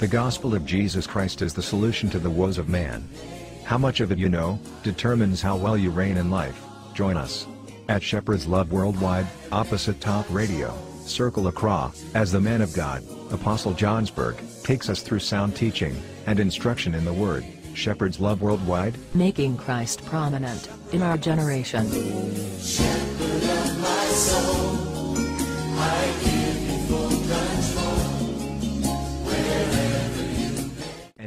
The gospel of Jesus Christ is the solution to the woes of man. How much of it you know, determines how well you reign in life. Join us at Shepherd's Love Worldwide, opposite Top Radio, Circle Accra, as the man of God, Apostle Johnsberg, takes us through sound teaching and instruction in the Word. Shepherd's Love Worldwide, making Christ prominent in our generation.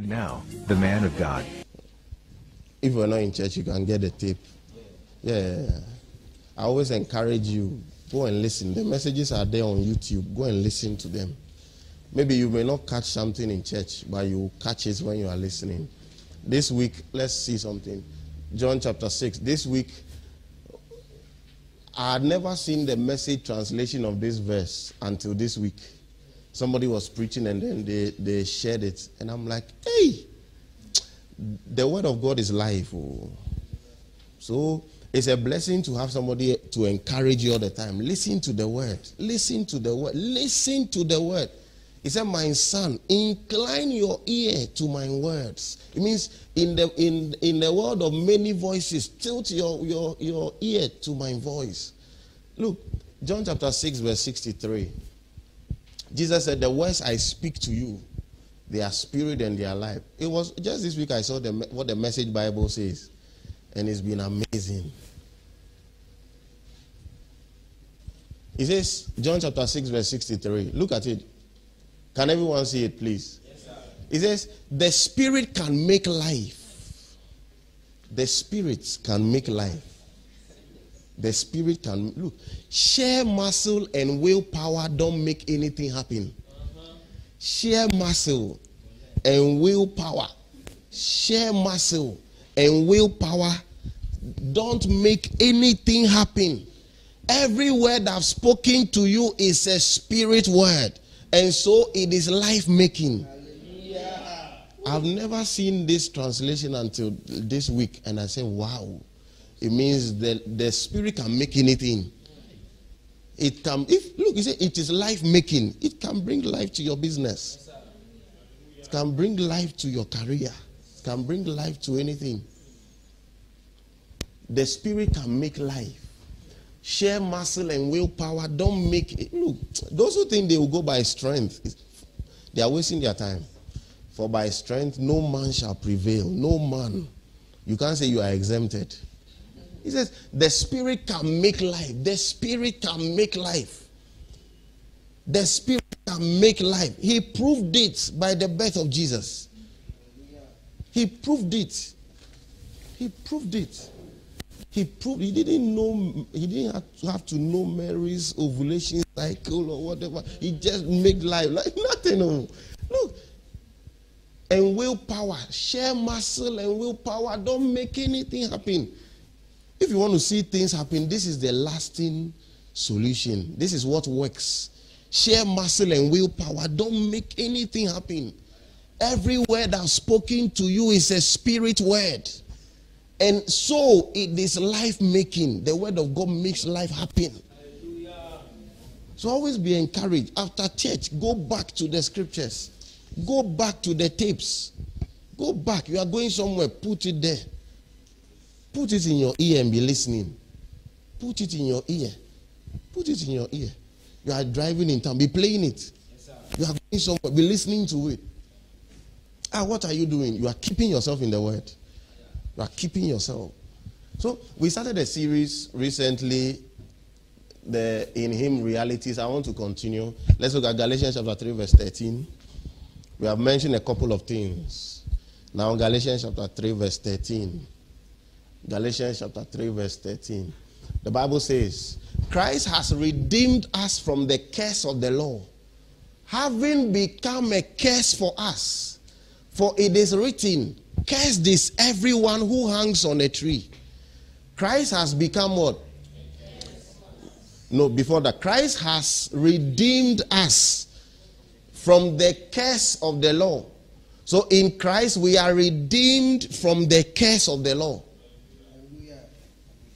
And now, the man of God. If you're not in church, you can get the tape. Yeah. I always encourage you go and listen. The messages are there on YouTube. Go and listen to them. Maybe you may not catch something in church, but you catch it when you are listening. This week, let's see something. John chapter 6. This week, I had never seen the message translation of this verse until this week. Somebody was preaching and then they, they shared it. And I'm like, hey, the word of God is life. Oh. So it's a blessing to have somebody to encourage you all the time. Listen to the word. Listen to the word. Listen to the word. He said, My son, incline your ear to my words. It means in the in, in the world of many voices, tilt your, your, your ear to my voice. Look, John chapter 6, verse 63. Jesus said, The words I speak to you, they are spirit and they are life. It was just this week I saw the, what the message Bible says, and it's been amazing. It says, John chapter 6, verse 63. Look at it. Can everyone see it, please? Yes, it says, The Spirit can make life. The Spirit can make life. The Spirit can look. Share muscle and willpower don't make anything happen. Share muscle and willpower. Share muscle and willpower don't make anything happen. Every word I've spoken to you is a spirit word. And so it is life making. I've never seen this translation until this week, and I said, wow. It means that the spirit can make anything. It can, if look, you say it is life making, it can bring life to your business. It can bring life to your career. It can bring life to anything. The spirit can make life share muscle and willpower don't make it. Look, those who think they will go by strength, they are wasting their time. For by strength, no man shall prevail. No man. You can't say you are exempted. He says, the spirit can make life. The spirit can make life. The spirit can make life. He proved it by the birth of Jesus. He proved it. He proved it. He proved he didn't know he didn't have to, know Mary's ovulation cycle or whatever. He just made life like nothing. No. Look, and willpower, share muscle and willpower. Don't make anything happen. If you want to see things happen, this is the lasting solution. This is what works. Share muscle and willpower. Don't make anything happen. Every word I've spoken to you is a spirit word. And so it is life making. The word of God makes life happen. So always be encouraged. After church, go back to the scriptures. Go back to the tapes. Go back. You are going somewhere, put it there. Put it in your ear and be listening. Put it in your ear. Put it in your ear. You are driving in town, be playing it. Yes, you are going somewhere, be listening to it. Ah, what are you doing? You are keeping yourself in the word. You are keeping yourself. So we started a series recently, the in Him realities. I want to continue. Let's look at Galatians chapter 3, verse 13. We have mentioned a couple of things. Now, Galatians chapter 3, verse 13. Galatians chapter 3, verse 13. The Bible says, Christ has redeemed us from the curse of the law, having become a curse for us. For it is written, Cursed is everyone who hangs on a tree. Christ has become what? No, before that, Christ has redeemed us from the curse of the law. So in Christ, we are redeemed from the curse of the law.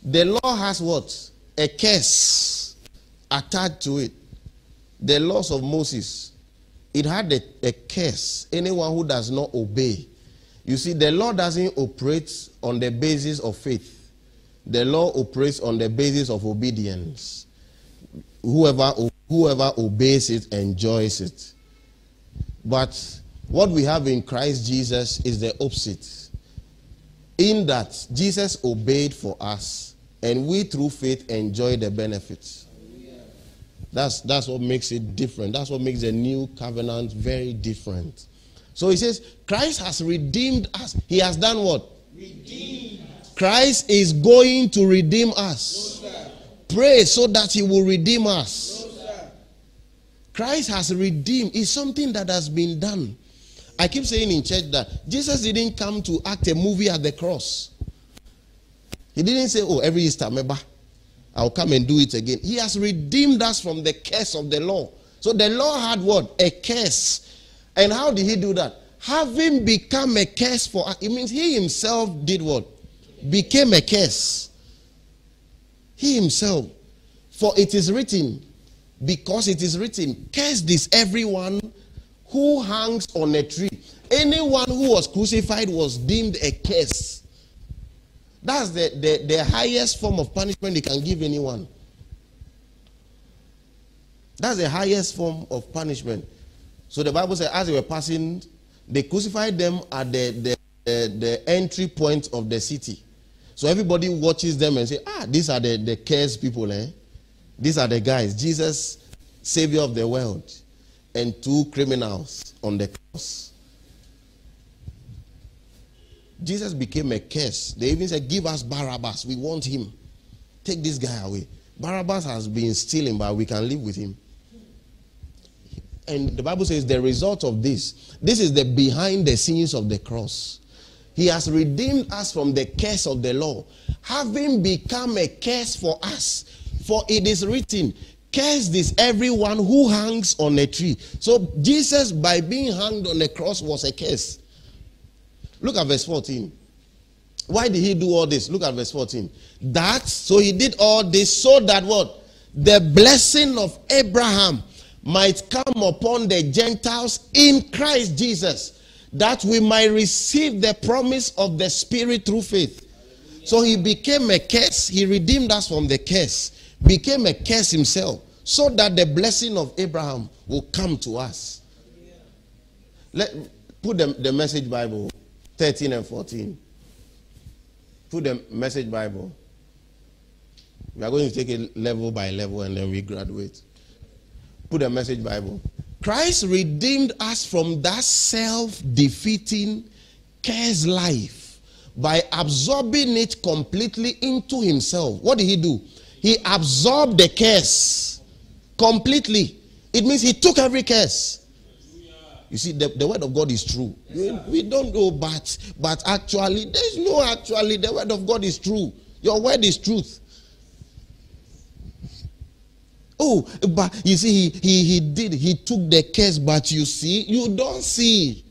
The law has what? A curse attached to it. The laws of Moses it had a, a curse. Anyone who does not obey. You see, the law doesn't operate on the basis of faith. The law operates on the basis of obedience. Whoever, whoever obeys it enjoys it. But what we have in Christ Jesus is the opposite. In that Jesus obeyed for us, and we through faith enjoy the benefits. That's, that's what makes it different. That's what makes the new covenant very different. So he says, Christ has redeemed us. He has done what? Redeemed. Christ is going to redeem us. No, Pray so that he will redeem us. No, Christ has redeemed. It's something that has been done. I keep saying in church that Jesus didn't come to act a movie at the cross. He didn't say, Oh, every Easter, remember, I'll come and do it again. He has redeemed us from the curse of the law. So the law had what? A curse. And how did he do that? Having become a curse for us, it means he himself did what? Became a curse. He himself. For it is written, because it is written, cursed is everyone who hangs on a tree. Anyone who was crucified was deemed a curse. That's the, the, the highest form of punishment they can give anyone. That's the highest form of punishment. So the Bible says, as they were passing, they crucified them at the, the, the, the entry point of the city. So everybody watches them and say, ah, these are the, the cursed people, eh? These are the guys. Jesus, Savior of the world and two criminals on the cross. Jesus became a curse. They even said, Give us Barabbas. We want him. Take this guy away. Barabbas has been stealing, but we can live with him. And the Bible says the result of this, this is the behind the scenes of the cross. He has redeemed us from the curse of the law, having become a curse for us. For it is written, Cursed is everyone who hangs on a tree. So Jesus, by being hanged on the cross, was a curse. Look at verse 14. Why did he do all this? Look at verse 14. That, so he did all this so that what? The blessing of Abraham might come upon the Gentiles in Christ Jesus, that we might receive the promise of the Spirit through faith. So he became a curse. He redeemed us from the curse became a curse himself so that the blessing of Abraham will come to us. Let put the, the message Bible 13 and 14. Put the message Bible. We are going to take it level by level and then we graduate. Put the message Bible. Christ redeemed us from that self defeating curse life by absorbing it completely into himself. What did he do? He absorbed the curse completely. It means he took every curse. You see, the, the word of God is true. Yes, we, don't know, but but actually, there's no actually. The word of God is true. Your word is truth. Oh, but you see, he, he he did. He took the curse, but you see, you don't see.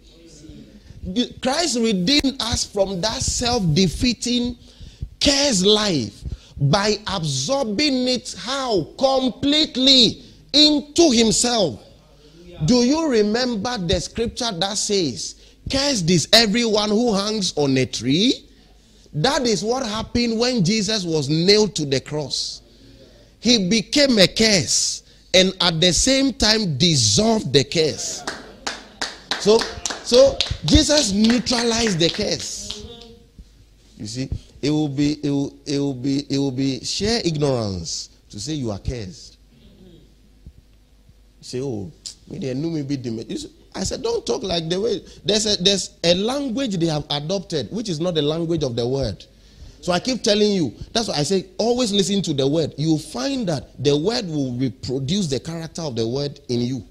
Christ redeemed us from that self-defeating curse life by absorbing it how completely into himself. Do you remember the scripture that says cursed is everyone who hangs on a tree that is what happened when jesus was nailed to the cross. He became a curse and at the same time dissolved the curse. So so jesus neutralized the curse. You see it will be it will, it will be it will be sheer ignorance to say you are cursed. Say, oh, me they knew me be I said, don't talk like the way there's a there's a language they have adopted, which is not the language of the word. So I keep telling you, that's why I say always listen to the word. You'll find that the word will reproduce the character of the word in you.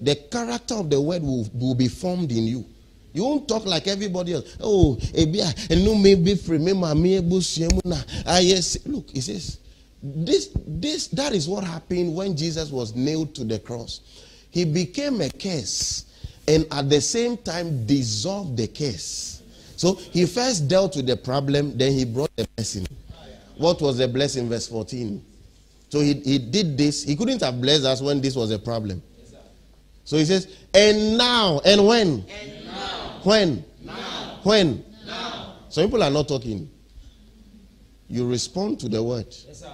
The character of the word will, will be formed in you. You won't talk like everybody else. Oh, ebia, no maybe free me mami ebusiemuna. Ah yes, look, he says, this, this, that is what happened when Jesus was nailed to the cross. He became a curse and at the same time dissolved the curse. So he first dealt with the problem, then he brought the blessing. What was the blessing? Verse 14. So he, he did this. He couldn't have blessed us when this was a problem. So he says, and now, and when? And now. When? Now. When? Now. Some people are not talking. You respond to the word. Yes.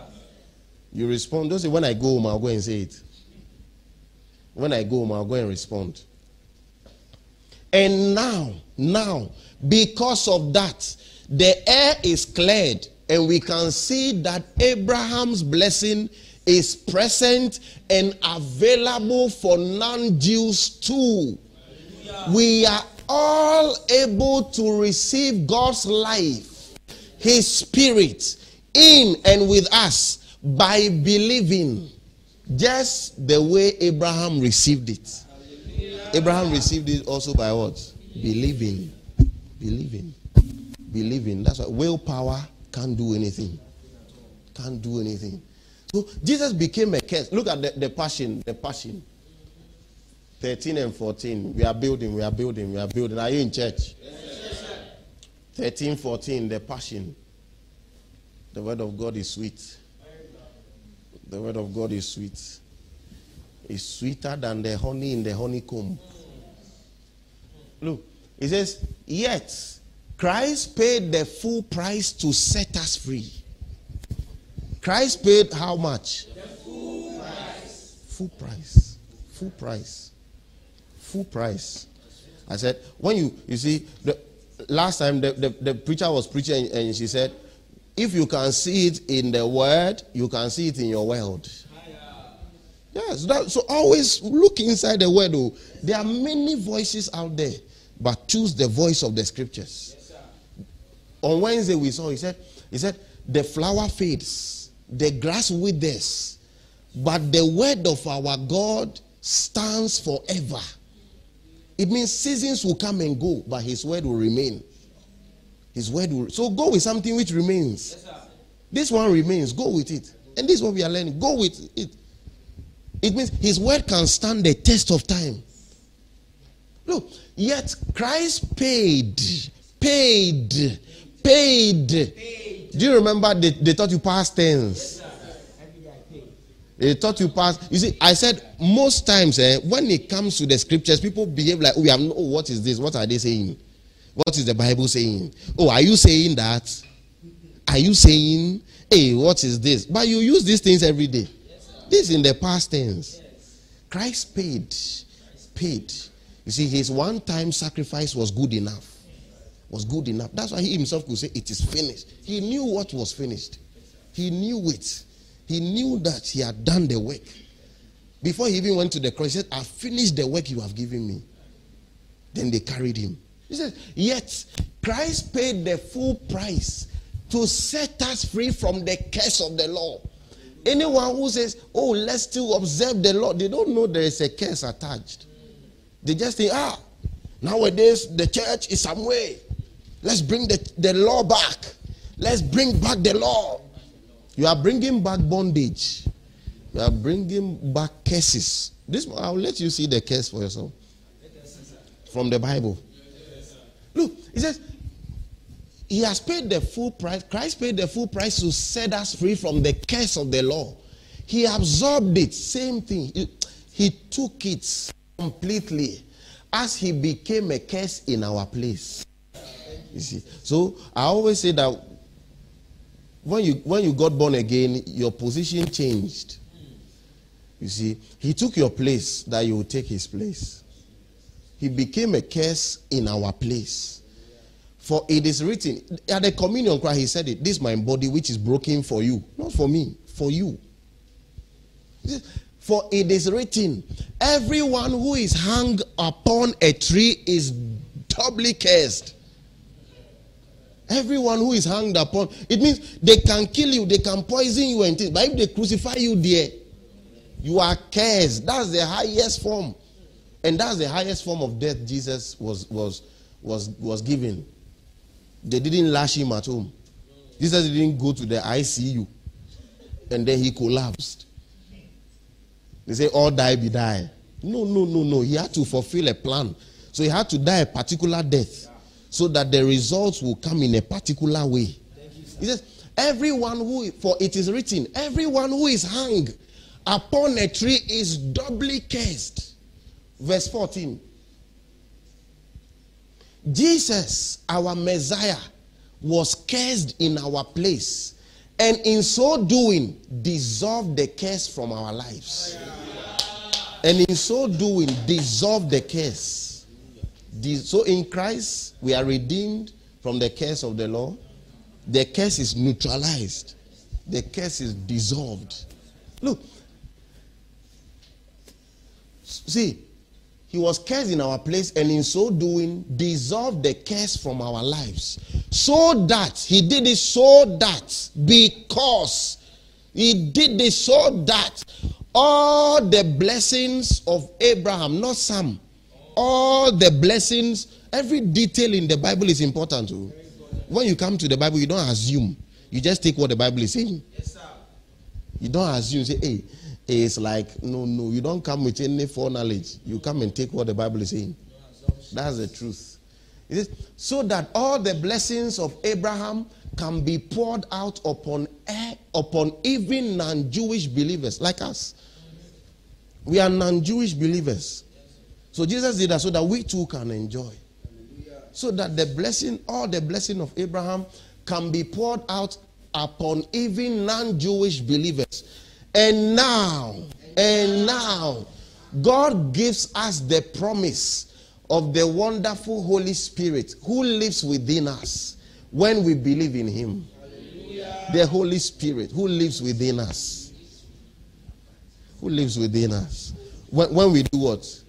You respond. Don't say, when I go home, I'll go and say it. When I go home, I'll go and respond. And now, now, because of that, the air is cleared, and we can see that Abraham's blessing is present and available for non Jews too. We are all able to receive God's life, His Spirit, in and with us by believing, just the way Abraham received it. Abraham received it also by what? Believing. Believing. Believing. That's why willpower can't do anything. Can't do anything. So Jesus became a curse. Look at the, the passion. The passion. 13 and 14. We are building, we are building, we are building. Are you in church? Yes, 13, 14, the passion. The word of God is sweet. The word of God is sweet. It's sweeter than the honey in the honeycomb. Look, it says, Yet Christ paid the full price to set us free. Christ paid how much? full price. Full price. Full price full price. I said, when you, you see, the, last time the, the, the preacher was preaching and she said, if you can see it in the word, you can see it in your world. Yes, that, so always look inside the word. Oh. There are many voices out there, but choose the voice of the scriptures. Yes, On Wednesday we saw he said he said the flower fades, the grass withers, but the word of our God stands forever. It means seasons will come and go, but his word will remain. His word will. So go with something which remains. Yes, this one remains. Go with it. And this is what we are learning. Go with it. It means his word can stand the test of time. Look, yet Christ paid, paid, paid. paid. Do you remember they, they taught you past tense? Yes, they taught you past. You see, I said most times eh, when it comes to the scriptures, people behave like, oh, we have no, oh, what is this? What are they saying? What is the Bible saying? Oh, are you saying that? Are you saying, hey, what is this? But you use these things every day. this in the past tense. Christ paid. Paid. You see, his one time sacrifice was good enough. Was good enough. That's why he himself could say, It is finished. He knew what was finished. He knew it. He knew that he had done the work. Before he even went to the cross, he said, I finished the work you have given me. Then they carried him. He says, Yet Christ paid the full price to set us free from the curse of the law. Anyone who says, Oh, let's still observe the law, they don't know there is a curse attached. They just think, Ah, nowadays the church is some way. Let's bring the, the law back. Let's bring back the law. You are bringing back bondage. You are bringing back curses. This I'll let you see the curse for yourself from the Bible. Look, he says he has paid the full price. Christ paid the full price to set us free from the curse of the law. He absorbed it. Same thing. He, took it completely as he became a curse in our place. You see. So I always say that when you when you got born again, your position changed. You see, he took your place that you would take his place. He became a curse in our place. For it is written at the communion cry, he said it. This is my body which is broken for you, not for me, for you. For it is written, everyone who is hung upon a tree is doubly cursed. Everyone who is hanged upon, it means they can kill you, they can poison you and things. But if they crucify you there, you are cursed. That's the highest form. And that's the highest form of death Jesus was was was was given. They didn't lash him at home. Jesus didn't go to the ICU and then he collapsed. They say, all die be die. No, no, no, no. He had to fulfill a plan. So he had to die a particular death so that the results will come in a particular way. He says, Everyone who, for it is written, everyone who is hung upon a tree is doubly cursed. Verse 14. Jesus, our Messiah, was cursed in our place, and in so doing, dissolved the curse from our lives. And in so doing, dissolved the curse. So in Christ, we are redeemed from the curse of the law. The curse is neutralized, the curse is dissolved. Look, see, he was cursed in our place, and in so doing, dissolved the curse from our lives. So that, he did it so that, because he did it so that all the blessings of Abraham, not some, all the blessings, every detail in the Bible is important. Too. When you come to the Bible, you don't assume, you just take what the Bible is saying. Yes, sir. you don't assume, say, hey, it's like, no, no, you don't come with any foreknowledge. You come and take what the Bible is saying. That's the truth. It is so that all the blessings of Abraham can be poured out upon, upon even non Jewish believers like us. We are non Jewish believers. So Jesus did that so that we too can enjoy. So that the blessing, all the blessing of Abraham can be poured out upon even non Jewish believers. And now, and now, God gives us the promise of the wonderful Holy Spirit who lives within us when we believe in Him. Hallelujah. The Holy Spirit who lives within us. Who lives within us. When, when we do what?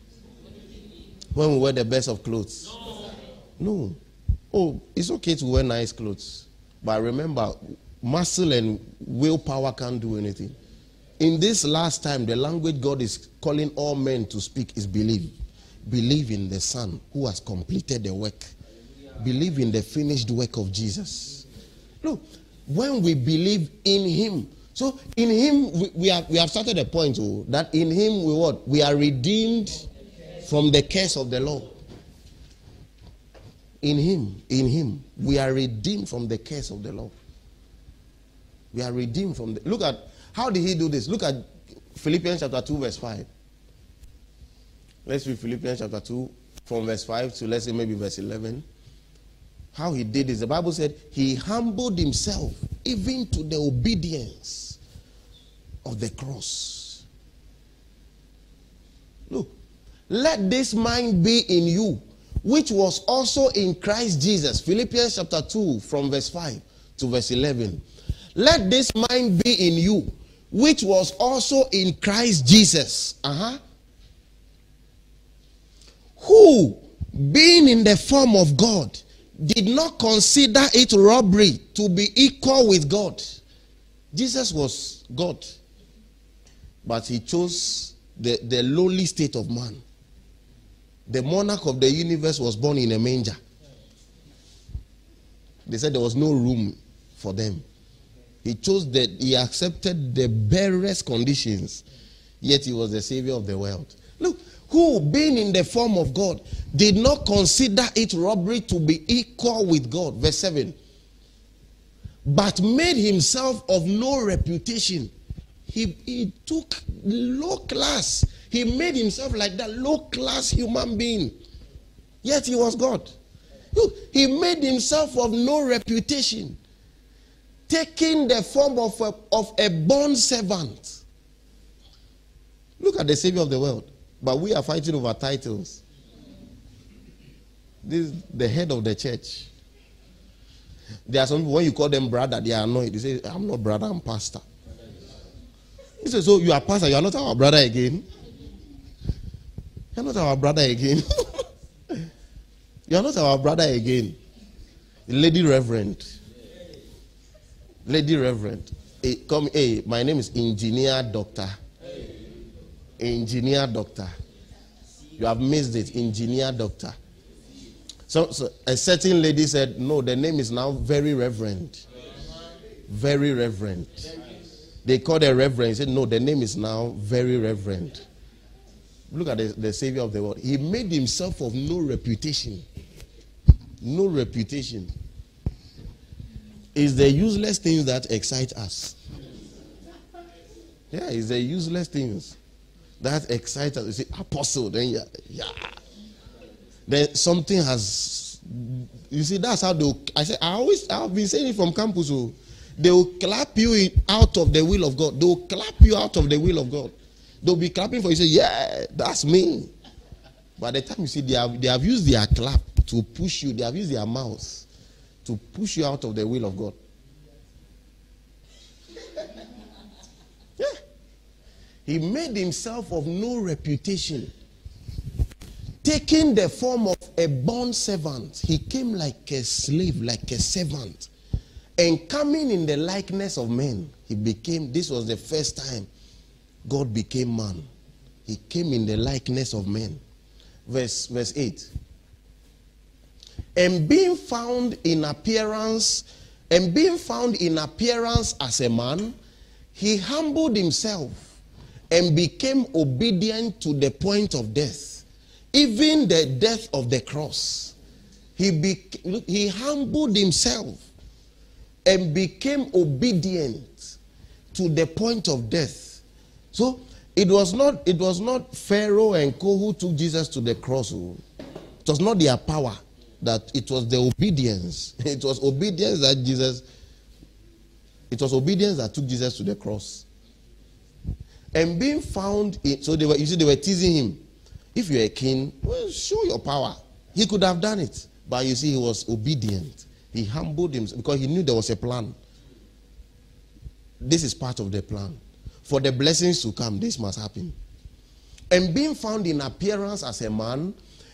When we wear the best of clothes. No. Oh, it's okay to wear nice clothes. But remember, muscle and willpower can't do anything. In this last time, the language God is calling all men to speak is believe. Believe in the Son who has completed the work. Believe in the finished work of Jesus. Look, when we believe in Him, so in Him we, we have we have started a point oh, that in Him we what we are redeemed from the curse of the law. In Him, in Him, we are redeemed from the curse of the law. We are redeemed from the look at how did he do this? Look at Philippians chapter 2, verse 5. Let's read Philippians chapter 2 from verse 5 to let's say maybe verse 11. How he did this. The Bible said he humbled himself even to the obedience of the cross. Look, let this mind be in you, which was also in Christ Jesus. Philippians chapter 2, from verse 5 to verse 11. Let this mind be in you, which was also in Christ Jesus. Uh-huh. Who, being in the form of God, did not consider it robbery to be equal with God. Jesus was God, but he chose the, the lowly state of man. The monarch of the universe was born in a manger. They said there was no room for them. He chose that he accepted the barest conditions, yet he was the savior of the world. Look, who, being in the form of God, did not consider it robbery to be equal with God. Verse 7. But made himself of no reputation. He, he took low class. He made himself like that low class human being. Yet he was God. Look, he made himself of no reputation taking the form of a, of a born servant. Look at the Savior of the world. But we are fighting over titles. This is the head of the church. There are some when you call them brother, they are annoyed. They say, I'm not brother, I'm pastor. He says, So you are pastor, you are not our brother again. You are not our brother again. you are not our brother again. Lady Reverend. Lady Reverend, hey, come, hey, my name is Engineer Doctor. Engineer Doctor. You have missed it, Engineer Doctor. So, so, a certain lady said, No, the name is now very reverend. Very reverend. They called her reverend. Said, No, the name is now very reverend. Look at the, the Savior of the world. He made himself of no reputation. No reputation. It's the useless things that excite us. Yeah, it's the useless things That excite us. You say, apostle, then yeah, yeah. Then something has. You see, that's how they. I say, I always, I've been saying it from campus. So they will clap you out of the will of God. They will clap you out of the will of God. They'll be clapping for you. Say, yeah, that's me. By the time you see, they have, they have used their clap to push you. They have used their mouth to push you out of the will of God. Yeah. He made himself of no reputation. Taking the form of a born servant, he came like a slave, like a servant. And coming in the likeness of men, he became, this was the first time God became man. He came in the likeness of men. Verse, verse 8. And being found in appearance, and being found in appearance as a man, he humbled himself and became obedient to the point of death, even the death of the cross. He, be, he humbled himself and became obedient to the point of death. So it was not it was not Pharaoh and Co who took Jesus to the cross. Oh. It was not their power that it was the obedience. It was obedience that Jesus it was obedience that took Jesus to the cross. And being found in, so they were you see they were teasing him. If you're a king, well, show your power. He could have done it, but you see, he was obedient. He humbled himself because he knew there was a plan. This is part of the plan. For the blessings to come, this must happen. And being found in appearance as a man,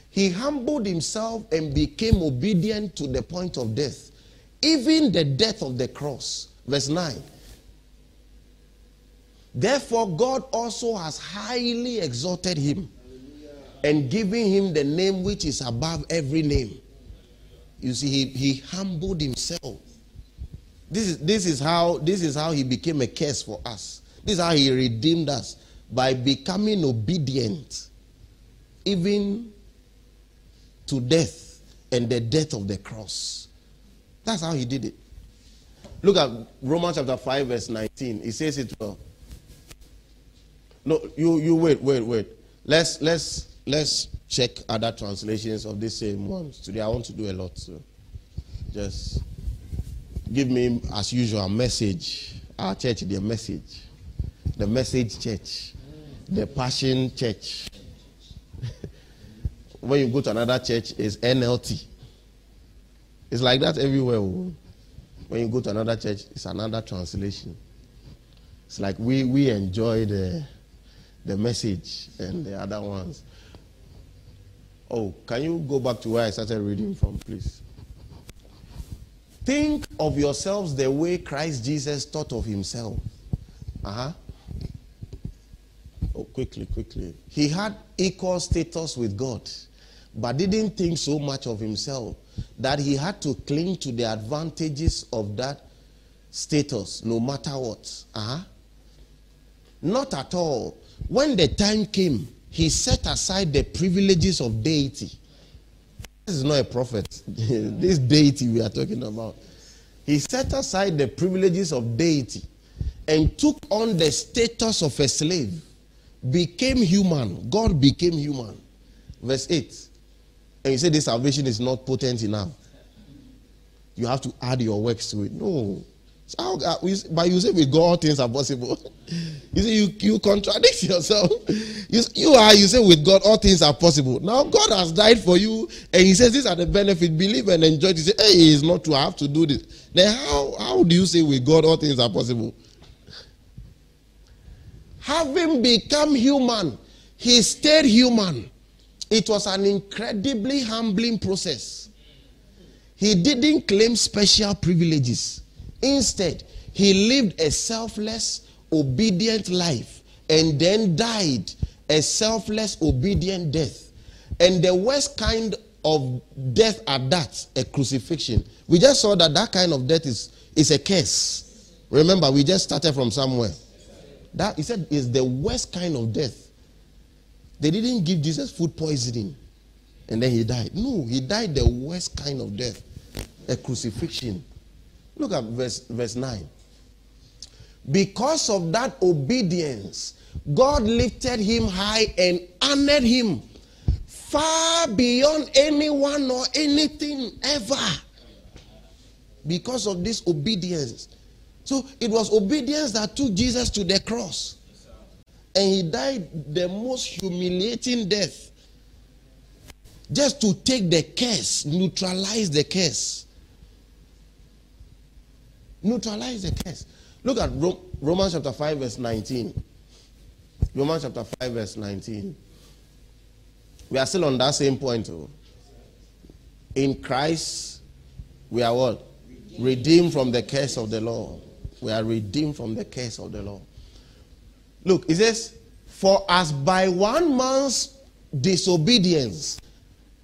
he humbled himself and became obedient to the point of death, even the death of the cross. Verse 9. Therefore, God also has highly exalted him and given him the name which is above every name you see, he, he humbled himself. This is, this, is how, this is how he became a curse for us. This is how he redeemed us by becoming obedient, even to death and the death of the cross. That's how he did it. Look at Romans chapter 5, verse 19. He says it well. No, you, you wait, wait, wait. Let's let's let's check other translations of the same ones. Today I want to do a lot. So just give me, as usual, a message. Our church, the message. The message church. The passion church. when you go to another church, it's NLT. It's like that everywhere. Oh. When you go to another church, it's another translation. It's like we, we enjoy the, the message and the other ones. Oh, can you go back to where I started reading from, please? Think of yourselves the way Christ Jesus thought of himself. Uh huh. Oh, quickly, quickly. He had equal status with God, but didn't think so much of himself that he had to cling to the advantages of that status no matter what. Uh huh. Not at all. When the time came, he set aside the privileges of deity. This is not a prophet. this deity we are talking about. He set aside the privileges of deity and took on the status of a slave, became human. God became human. Verse 8. And you say this salvation is not potent enough. You have to add your works to it. No. How, uh, but you say with God things are possible. You see, you, you contradict yourself. You, you are, you say with God all things are possible. Now God has died for you and he says these are the benefits. Believe and enjoy. You say, hey, it's not true. I have to do this. Then how, how do you say with God all things are possible? Having become human, he stayed human. It was an incredibly humbling process. He didn't claim special privileges. Instead, he lived a selfless, obedient life and then died a selfless, obedient death. And the worst kind of death at that, a crucifixion. We just saw that that kind of death is, is a curse. Remember, we just started from somewhere. That he said is the worst kind of death. They didn't give Jesus food poisoning and then he died. No, he died the worst kind of death, a crucifixion. Look at verse, verse 9. Because of that obedience, God lifted him high and honored him far beyond anyone or anything ever because of this obedience. So it was obedience that took Jesus to the cross. And he died the most humiliating death just to take the curse, neutralize the curse. Neutralize the curse. Look at Romans chapter 5, verse 19. Romans chapter 5, verse 19. We are still on that same point. Too. In Christ, we are what? Redeemed. redeemed from the curse of the law. We are redeemed from the curse of the law. Look, it says, For as by one man's disobedience,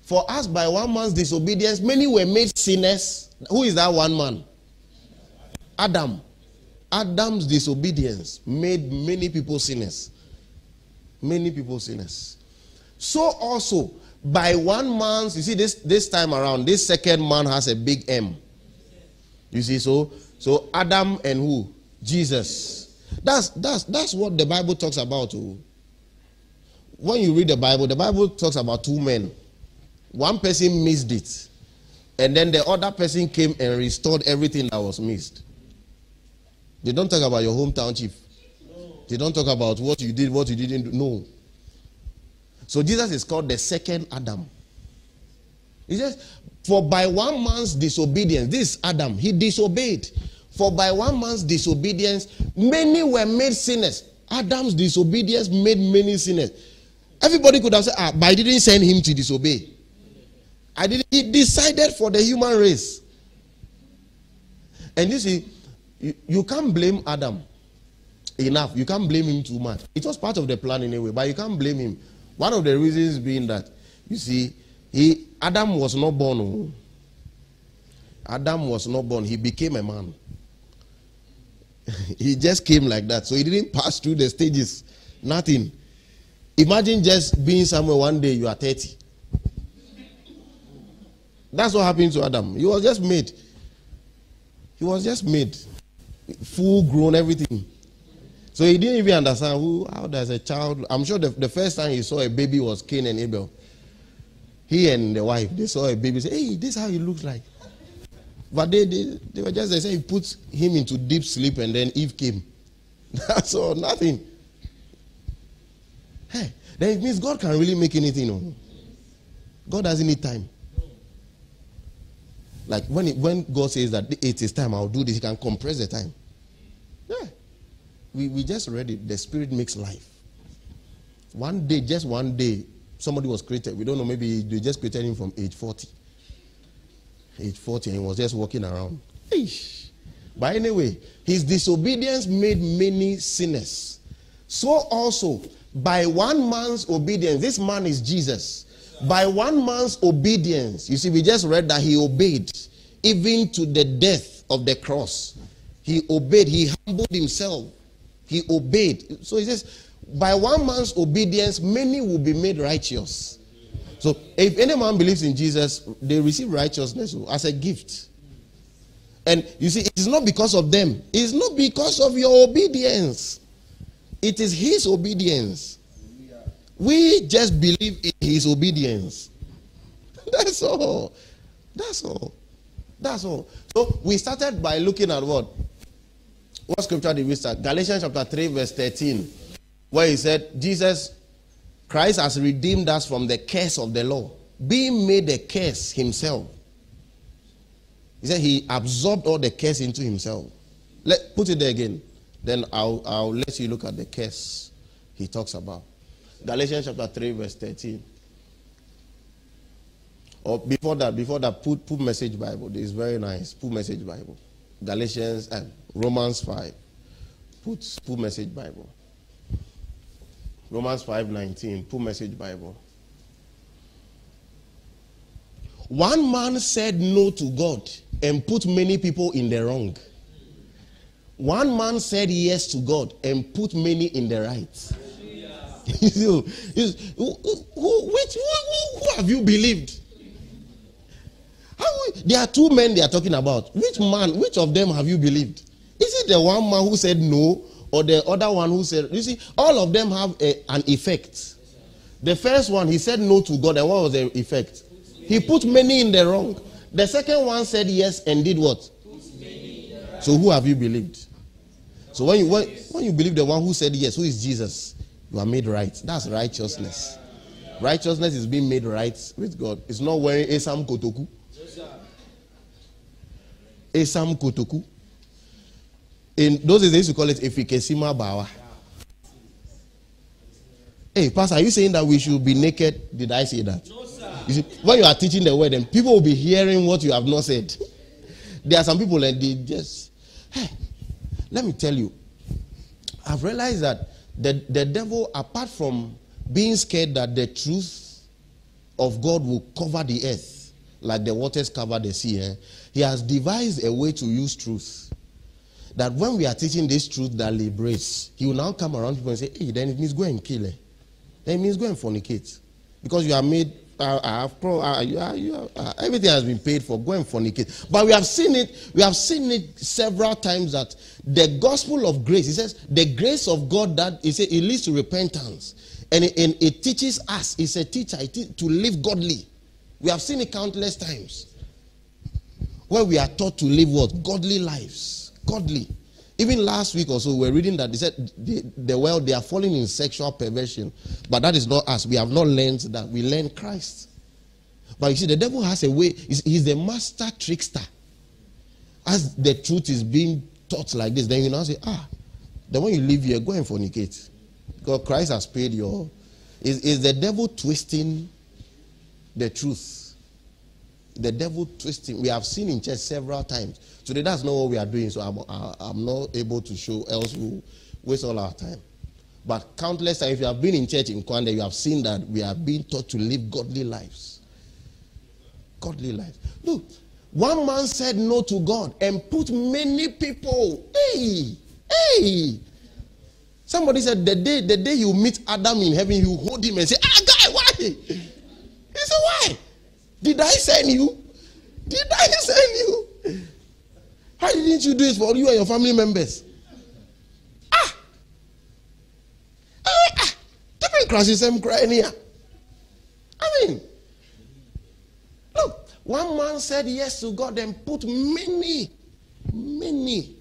for us by one man's disobedience, many were made sinners. Who is that one man? Adam. Adam's disobedience made many people sinners. Many people sinners. So also, by one man's, you see, this this time around, this second man has a big M. You see, so so Adam and who? Jesus. That's that's that's what the Bible talks about. Oh. When you read the Bible, the Bible talks about two men. One person missed it, and then the other person came and restored everything that was missed. They don't talk about your hometown chief. They don't talk about what you did, what you didn't do. No. So Jesus is called the second Adam. He says, For by one man's disobedience, this Adam, he disobeyed. For by one man's disobedience, many were made sinners. Adam's disobedience made many sinners. Everybody could have said, ah, but I didn't send him to disobey. I didn't. He decided for the human race. And you see, you, you can't blame Adam enough. You can't blame him too much. It was part of the plan anyway, but you can't blame him. One of the reasons being that, you see, he Adam was not born. Oh. Adam was not born. He became a man. he just came like that. So he didn't pass through the stages. Nothing. Imagine just being somewhere one day you are 30. That's what happened to Adam. He was just made. He was just made. Full grown, everything. So he didn't even understand who, how does a child. I'm sure the, the first time he saw a baby was Cain and Abel. He and the wife, they saw a baby, say, hey, this is how he looks like. But they, they, they were just, they say he put him into deep sleep and then Eve came. That's all, nothing. Hey, then it means God can really make anything. No? God doesn't need time. Like when, it, when God says that it is time, I'll do this, he can compress the time. Yeah. We, we just read it. The Spirit makes life. One day, just one day, somebody was created. We don't know, maybe they just created him from age 40. Age 40, and he was just walking around. Eesh. But anyway, his disobedience made many sinners. So also, by one man's obedience, this man is Jesus. By one man's obedience, you see, we just read that he obeyed even to the death of the cross. He obeyed, he humbled himself. He obeyed. So he says, by one man's obedience, many will be made righteous. So if any man believes in Jesus, they receive righteousness oh, as a gift. And you see, it is not because of them, it's not because of your obedience. It is his obedience. We just believe in his obedience. That's all. That's all. That's all. So we started by looking at what? What scripture did we start? Galatians chapter 3, verse 13, where he said, Jesus, Christ has redeemed us from the curse of the law, being made a curse himself. He said he absorbed all the curse into himself. Let put it there again. Then I'll, I'll let you look at the curse he talks about. Galatians chapter 3, verse 13. Or before that, before that, put, put message Bible. This is very nice. Put message Bible. Galatians and Romans 5. Put, put message Bible. Romans 5 19. Put message Bible. One man said no to God and put many people in the wrong. One man said yes to God and put many in the right. who, who, who, who have you believed? How, there are two men they are talking about. Which man, which of them have you believed? Is it the one man who said no, or the other one who said, you see, all of them have a, an effect. The first one, he said no to God, and what was the effect? He put many in the wrong. The second one said yes and did what? So who have you believed? So when you when, when you believe the one who said yes, who is Jesus, you are made right. That's righteousness. Righteousness is being made right with God. It's not wearing Esam Kotoku. Esam Kotoku. In those days, they used to call it Efikesima Bawa. Hey, Pastor, are you saying that we should be naked? Did I say that? No, sir. You see, when you are teaching the word, then people will be hearing what you have not said. There are some people that they just, hey, let me tell you, I've realized that the, the devil, apart from being scared that the truth of God will cover the earth like the waters cover the sea, eh, he has devised a way to use truth. That when we are teaching this truth that liberates, he will now come around people and say, hey, then it means go and kill. Eh? Then it means go and fornicate. Because you are made, uh, uh, pro, uh, you are, you are, uh, everything has been paid for. Go and fornicate. But we have seen it, we have seen it several times that the gospel of grace, he says, the grace of God that he said it leads to repentance. And it, and it teaches us, it's a teacher, it to live godly. We have seen it countless times. Where we are taught to live what? Godly lives. Godly. Even last week or so, we were reading that they said the, the world they are falling in sexual perversion, but that is not us. We have not learned that. We learn Christ. But you see, the devil has a way. He's, he's the master trickster. As the truth is being taught like this, then you now say, ah, then when you leave here, go and fornicate, because Christ has paid your. Is is the devil twisting the truth? The devil twisting. We have seen in church several times. Today, that's not what we are doing, so I'm, I'm not able to show, else we'll waste all our time. But countless times, if you have been in church in Kwanda, you have seen that we are being taught to live godly lives. Godly lives. Look, one man said no to God and put many people. Hey, hey. Somebody said the day the day you meet Adam in heaven, you hold him and say, Ah, guy, why? He said, Why? Did I send you? Did I send you? Why didn't you do it for you and your family members? Ah! Ah! ah. Different crashes, I'm crying here. I mean, look, one man said yes to God and put many, many.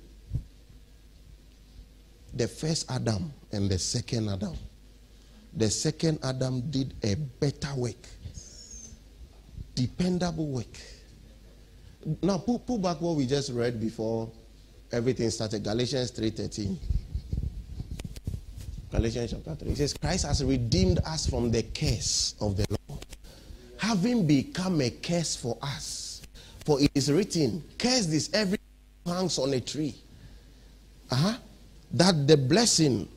The first Adam and the second Adam. The second Adam did a better work, dependable work now, pull, pull back what we just read before everything started. Galatians 3.13. Galatians chapter 3. It says, Christ has redeemed us from the curse of the law, having become a curse for us. For it is written, Cursed is every hangs on a tree. Uh-huh. That the blessing,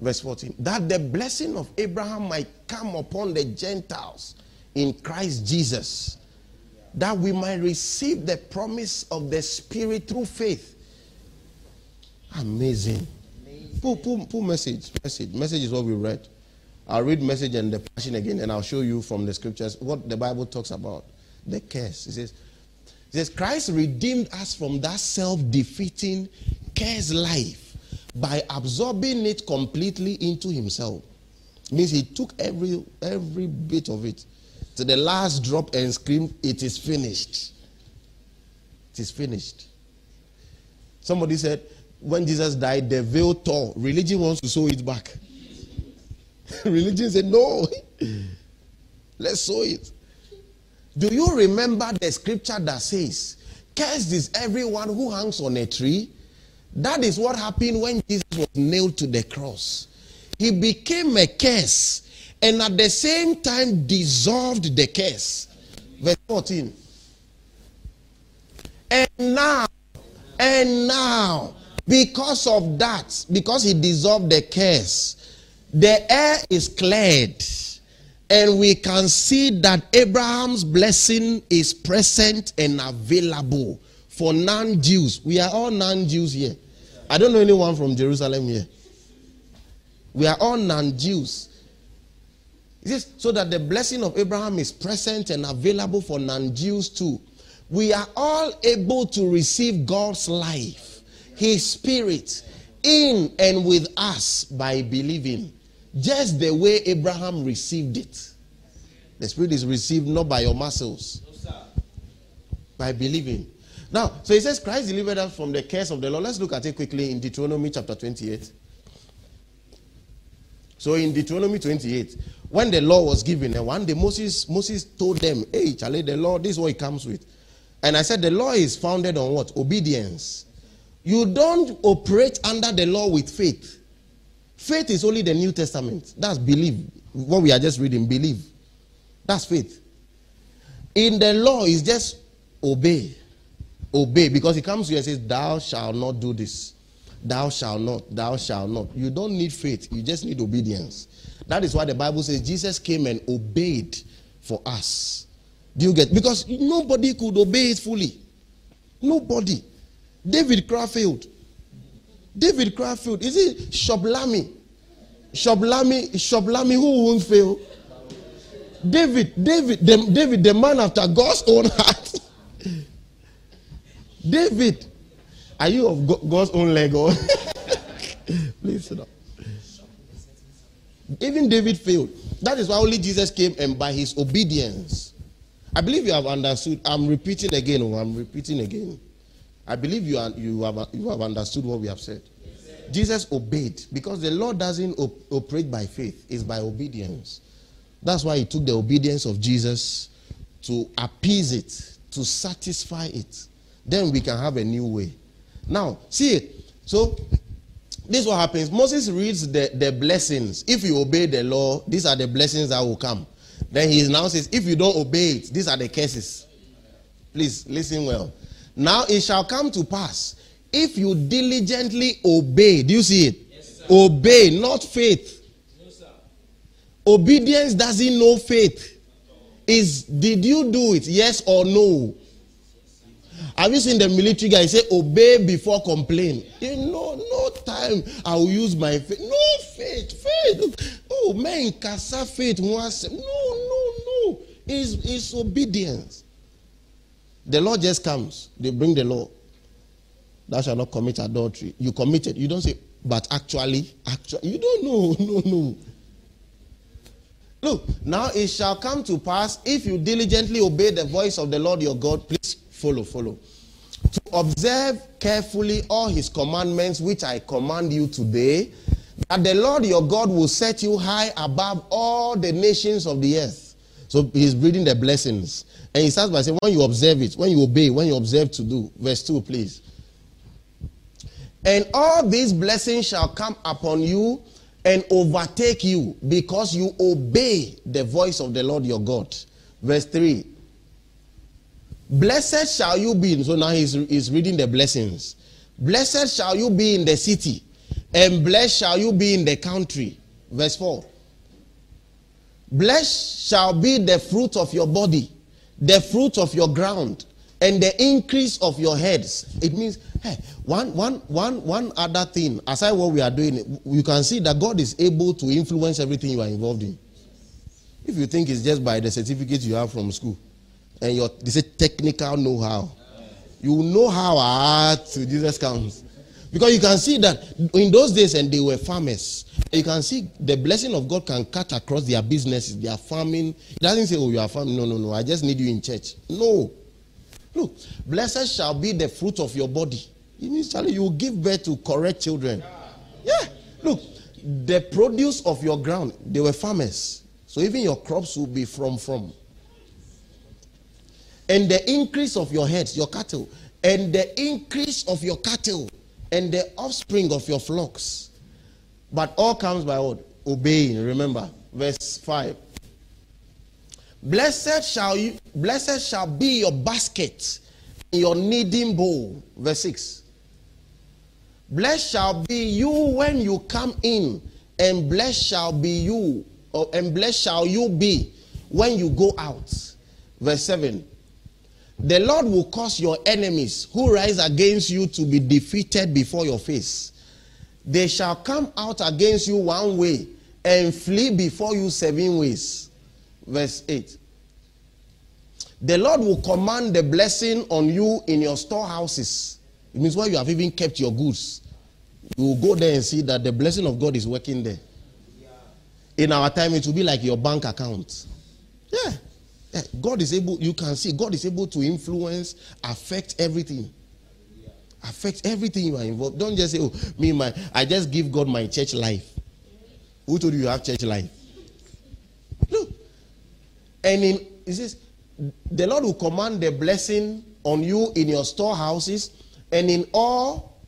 verse 14, that the blessing of Abraham might come upon the Gentiles in Christ Jesus that we might receive the promise of the Spirit through faith. Amazing. Pull message. Message. Message is what we read. I'll read message and the passion again, and I'll show you from the scriptures what the Bible talks about. The curse. It says, it says Christ redeemed us from that self-defeating curse life by absorbing it completely into himself. It means he took every every bit of it to the last drop and scream, It is finished. It is finished. Somebody said, when Jesus died, the veil tore. Religion wants to sew it back. Religion said, No, let's sew it. Do you remember the scripture that says, Cursed is everyone who hangs on a tree? That is what happened when Jesus was nailed to the cross. He became a curse and at the same time dissolved the curse. Verse 14. And now, and now, because of that, because he dissolved the curse, the air is cleared. And we can see that Abraham's blessing is present and available for non Jews. We are all non Jews here. I don't know anyone from Jerusalem here. We are all non Jews. He says, so that the blessing of Abraham is present and available for non Jews too. We are all able to receive God's life his spirit in and with us by believing, just the way Abraham received it. The spirit is received not by your muscles, by believing. Now, so he says Christ delivered us from the curse of the law. Let's look at it quickly in Deuteronomy chapter 28. So in Deuteronomy 28, when the law was given, and one day Moses Moses told them, Hey, Charlie, the law, this is what it comes with. And I said, The law is founded on what? Obedience. You don't operate under the law with faith. Faith is only the New Testament. That's belief. What we are just reading, believe. That's faith. In the law, is just obey obey because he comes here and says, Thou shalt not do this. Thou shalt not, thou shalt not. You don't need faith, you just need obedience. That is why the Bible says Jesus came and obeyed for us. Do you get? Because nobody could obey it fully. Nobody. David Crawford. David Crawford. Is it Shoblami? Shoblami, Shoblami who won't fail? David, David, the, David, the man after God's own heart. David, are you of God's own Lego? Please sit down. Even David failed. That is why only Jesus came and by his obedience. I believe you have understood. I'm repeating again. Oh, I'm repeating again. I believe you, are, you, have, you have understood what we have said. Jesus obeyed because the Lord doesn't op- operate by faith, it's by obedience. That's why he took the obedience of Jesus to appease it, to satisfy it then we can have a new way. Now, see. So, this is what happens. Moses reads the, the blessings. If you obey the law, these are the blessings that will come. Then he now says, if you don't obey it, these are the curses. Please listen well. Now it shall come to pass if you diligently obey. Do you see it? Yes, obey, not faith. No, Obedience doesn't know faith. Is did you do it? Yes or no? Have you seen the military guy say, obey before complain? You know, no time I will use my faith. No faith, faith. Oh, man, casa faith. No, no, no. It's, it's obedience. The law just comes. They bring the law. Thou shalt not commit adultery. You committed. You don't say, but actually, actually, you don't know. No, no. Look, now it shall come to pass if you diligently obey the voice of the Lord your God. Please Follow, follow. To observe carefully all his commandments, which I command you today, that the Lord your God will set you high above all the nations of the earth. So he's breathing the blessings. And he starts by saying, when you observe it, when you obey, when you observe to do. Verse 2, please. And all these blessings shall come upon you and overtake you because you obey the voice of the Lord your God. Verse 3 Blessed shall you be. So now he's, he's reading the blessings. Blessed shall you be in the city, and blessed shall you be in the country. Verse 4. Blessed shall be the fruit of your body, the fruit of your ground, and the increase of your heads. It means, hey, one, one, one, one other thing, aside what we are doing, you can see that God is able to influence everything you are involved in. If you think it's just by the certificate you have from school and your they say technical know-how. You know how hard to Jesus comes. Because you can see that in those days, and they were farmers. You can see the blessing of God can cut across their businesses, their farming. It doesn't say, Oh, you are farming. No, no, no. I just need you in church. No. Look, blessed shall be the fruit of your body. Initially, you will give birth to correct children. Yeah. Look, the produce of your ground, they were farmers. So even your crops will be from from and the increase of your heads, your cattle, and the increase of your cattle, and the offspring of your flocks. But all comes by what? Obeying. Remember, verse 5. Blessed shall you, blessed shall be your basket, your kneading bowl. Verse 6. Blessed shall be you when you come in, and blessed shall be you, or, and blessed shall you be when you go out. Verse 7 the Lord will cause your enemies who rise against you to be defeated before your face. They shall come out against you one way and flee before you seven ways. Verse 8. The Lord will command the blessing on you in your storehouses It means why you have even kept your goods. You will go there and see that the blessing of God is working there. In our time, it will be like your bank account. Yeah. Yeah. God is able, you can see, God is able to influence, affect everything. Affect everything you are involved. Don't just say, oh, me, my, I just give God my church life. Who told you you have church life? Look. And in, it says, the Lord will command the blessing on you in your storehouses and in all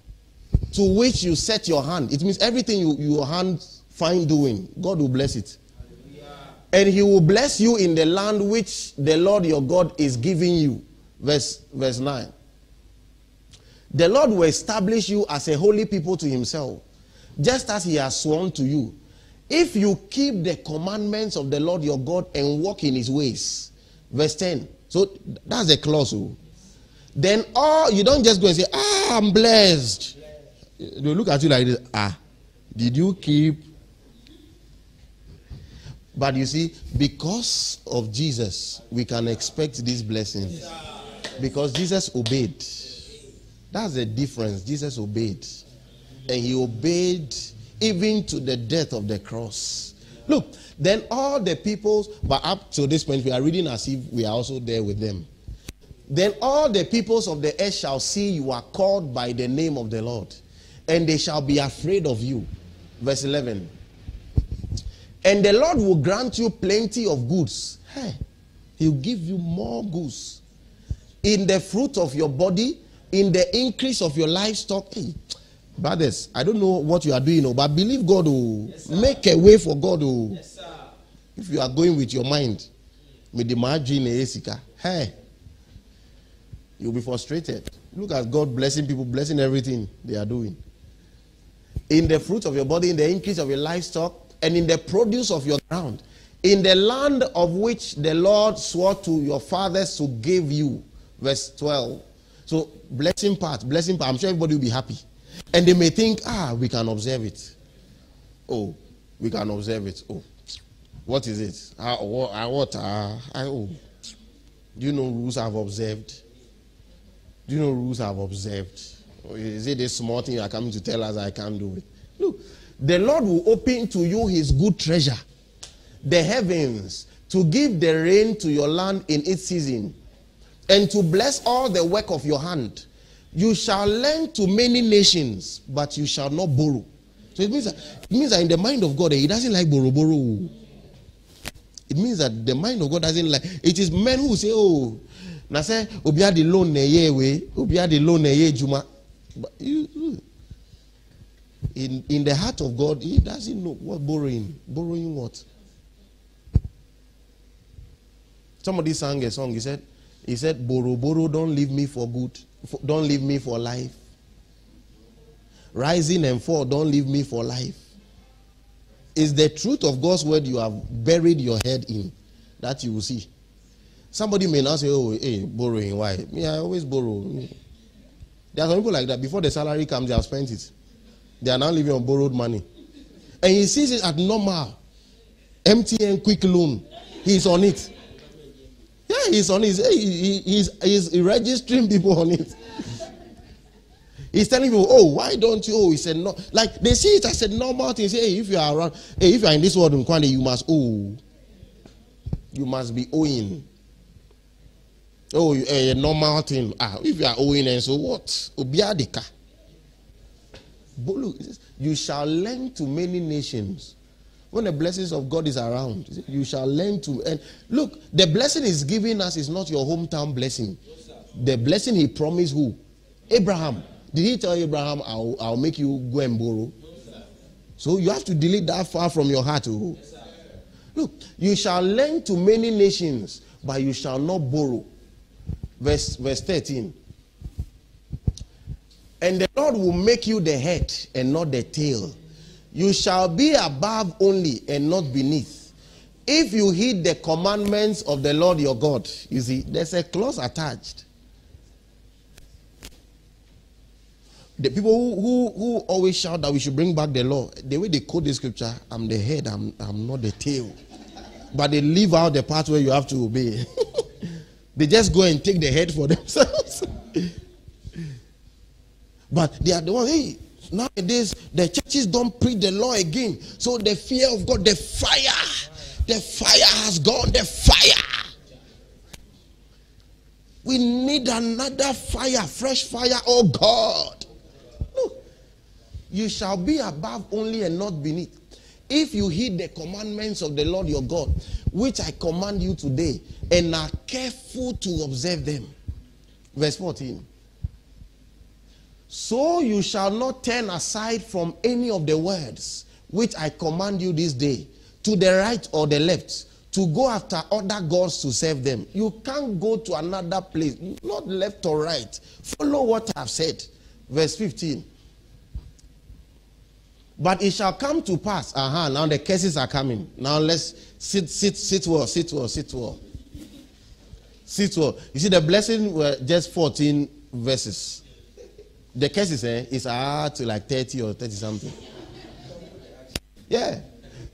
to which you set your hand. It means everything you, your hand find doing, God will bless it. And he will bless you in the land which the Lord your God is giving you. Verse, verse 9. The Lord will establish you as a holy people to himself, just as he has sworn to you. If you keep the commandments of the Lord your God and walk in his ways. Verse 10. So that's a clause. Oh. Then all you don't just go and say, Ah, I'm blessed. They look at you like this. Ah, did you keep? But you see, because of Jesus, we can expect these blessings. Because Jesus obeyed. That's the difference. Jesus obeyed. And he obeyed even to the death of the cross. Look, then all the peoples, but up to this point, we are reading as if we are also there with them. Then all the peoples of the earth shall see you are called by the name of the Lord, and they shall be afraid of you. Verse 11. And the Lord will grant you plenty of goods. Hey, He'll give you more goods in the fruit of your body, in the increase of your livestock. Hey, brothers, I don't know what you are doing, oh, but believe God will yes, make a way for God. Oh. Yes, if you are going with your mind, with the margin, eh, hey, you'll be frustrated. Look at God blessing people, blessing everything they are doing. In the fruit of your body, in the increase of your livestock, and in the produce of your ground, in the land of which the Lord swore to your fathers to give you. Verse 12. So, blessing part, blessing part. I'm sure everybody will be happy. And they may think, ah, we can observe it. Oh, we can observe it. Oh, what is it? Ah, what? Ah, what I, oh. Do you know rules I've observed? Do you know rules I've observed? Is it a small thing you are coming to tell us I can't do it? The Lord will open to you his good treasure, the heavens, to give the rain to your land in its season, and to bless all the work of your hand. You shall lend to many nations, but you shall not borrow. So it means that, it means that in the mind of God, eh, he doesn't like borrow, borrow. It means that the mind of God doesn't like. It is men who say, "Oh, now say obia the loan na ye we, obia the loan na ye juma." But you, in, in the heart of God, He doesn't know what borrowing. Borrowing what? Somebody sang a song. He said, He said, Borrow, borrow, don't leave me for good. For, don't leave me for life. Rising and fall, don't leave me for life. It's the truth of God's word you have buried your head in that you will see. Somebody may now say, Oh, hey, borrowing, why? Me, I always borrow. There are some people like that. Before the salary comes, they have spent it. They are now living on borrowed money. And he sees it at normal. MTN quick loan. He's on it. Yeah, he's on it. He, he, he's, he's registering people on it. He's telling people, oh, why don't you? Oh, he said, no. Like, they see it as a normal thing. Say, hey, if you are around, hey, if you are in this world in Kwande, you must owe. You must be owing. Oh, a normal thing. Ah, if you are owing, and so what? Obiadika. Look, you shall lend to many nations. When the blessings of God is around, you shall lend to. And look, the blessing is giving us is not your hometown blessing. The blessing he promised who? Abraham. Did he tell Abraham, I'll, I'll make you go and borrow? So you have to delete that far from your heart. Oh. Look, you shall lend to many nations, but you shall not borrow. Verse, verse 13. And the Lord will make you the head and not the tail. You shall be above only and not beneath. If you heed the commandments of the Lord your God, you see, there's a clause attached. The people who, who, who always shout that we should bring back the law, the way they quote the scripture, I'm the head, I'm, I'm not the tail. But they leave out the part where you have to obey. they just go and take the head for themselves. But they are the one, hey, nowadays the churches don't preach the law again. So the fear of God, the fire, the fire has gone, the fire. We need another fire, fresh fire, oh God. Look, you shall be above only and not beneath. If you heed the commandments of the Lord your God, which I command you today, and are careful to observe them. Verse 14. So you shall not turn aside from any of the words which I command you this day, to the right or the left, to go after other gods to serve them. You can't go to another place, not left or right. Follow what I've said. Verse 15. But it shall come to pass. Aha, uh-huh, now the curses are coming. Now let's sit, sit, sit well, sit well, sit well. Sit well. You see, the blessing were just 14 verses. The curses eh, is ah to like 30 or 30 something. Yeah.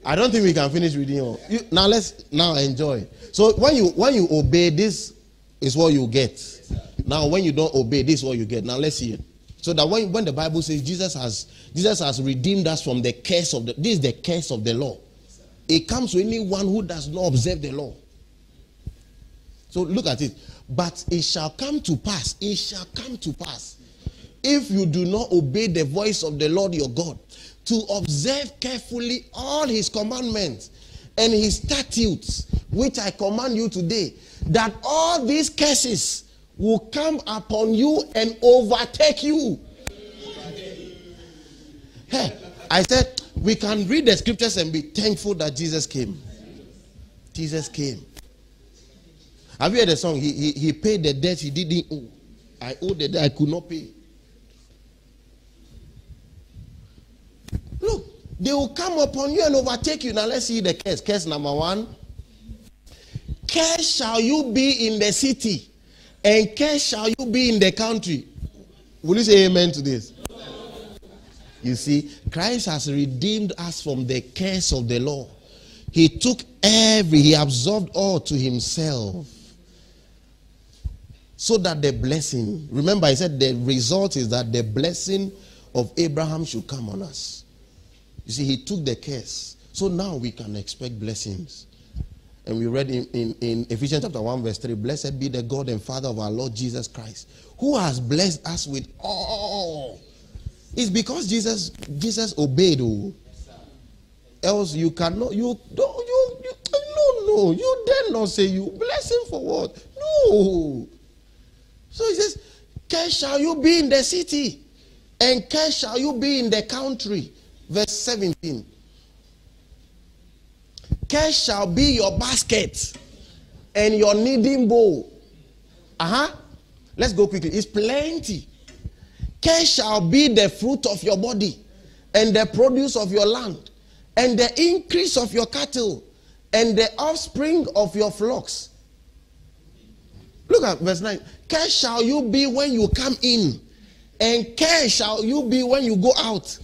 I don't think we can finish reading all. You, now let's now enjoy. So when you when you obey, this is what you get. Now when you don't obey, this is what you get. Now let's see it. So that when, when the Bible says Jesus has Jesus has redeemed us from the curse of the this is the curse of the law. It comes to anyone who does not observe the law. So look at it. But it shall come to pass. It shall come to pass. If you do not obey the voice of the Lord your God, to observe carefully all his commandments and his statutes, which I command you today, that all these curses will come upon you and overtake you. Hey, I said we can read the scriptures and be thankful that Jesus came. Jesus came. Have you heard the song? He, he, he paid the debt he didn't owe. I owed the debt I could not pay. They will come upon you and overtake you. Now let's see the curse. Curse number one. Curse shall you be in the city and curse shall you be in the country. Will you say amen to this? You see, Christ has redeemed us from the curse of the law. He took every, he absorbed all to himself. So that the blessing, remember, I said the result is that the blessing of Abraham should come on us. You see, he took the curse. So now we can expect blessings. And we read in, in, in, Ephesians chapter 1, verse 3 Blessed be the God and Father of our Lord Jesus Christ, who has blessed us with all. It's because Jesus Jesus obeyed. Oh. Else you cannot, you don't, you, you, no, no, you dare not say you bless him for what? No. So he says, Care shall you be in the city, and care shall you be in the country. Verse 17. Care shall be your basket and your kneading bowl. Uh huh. Let's go quickly. It's plenty. Care shall be the fruit of your body and the produce of your land and the increase of your cattle and the offspring of your flocks. Look at verse 9. Care shall you be when you come in, and care shall you be when you go out.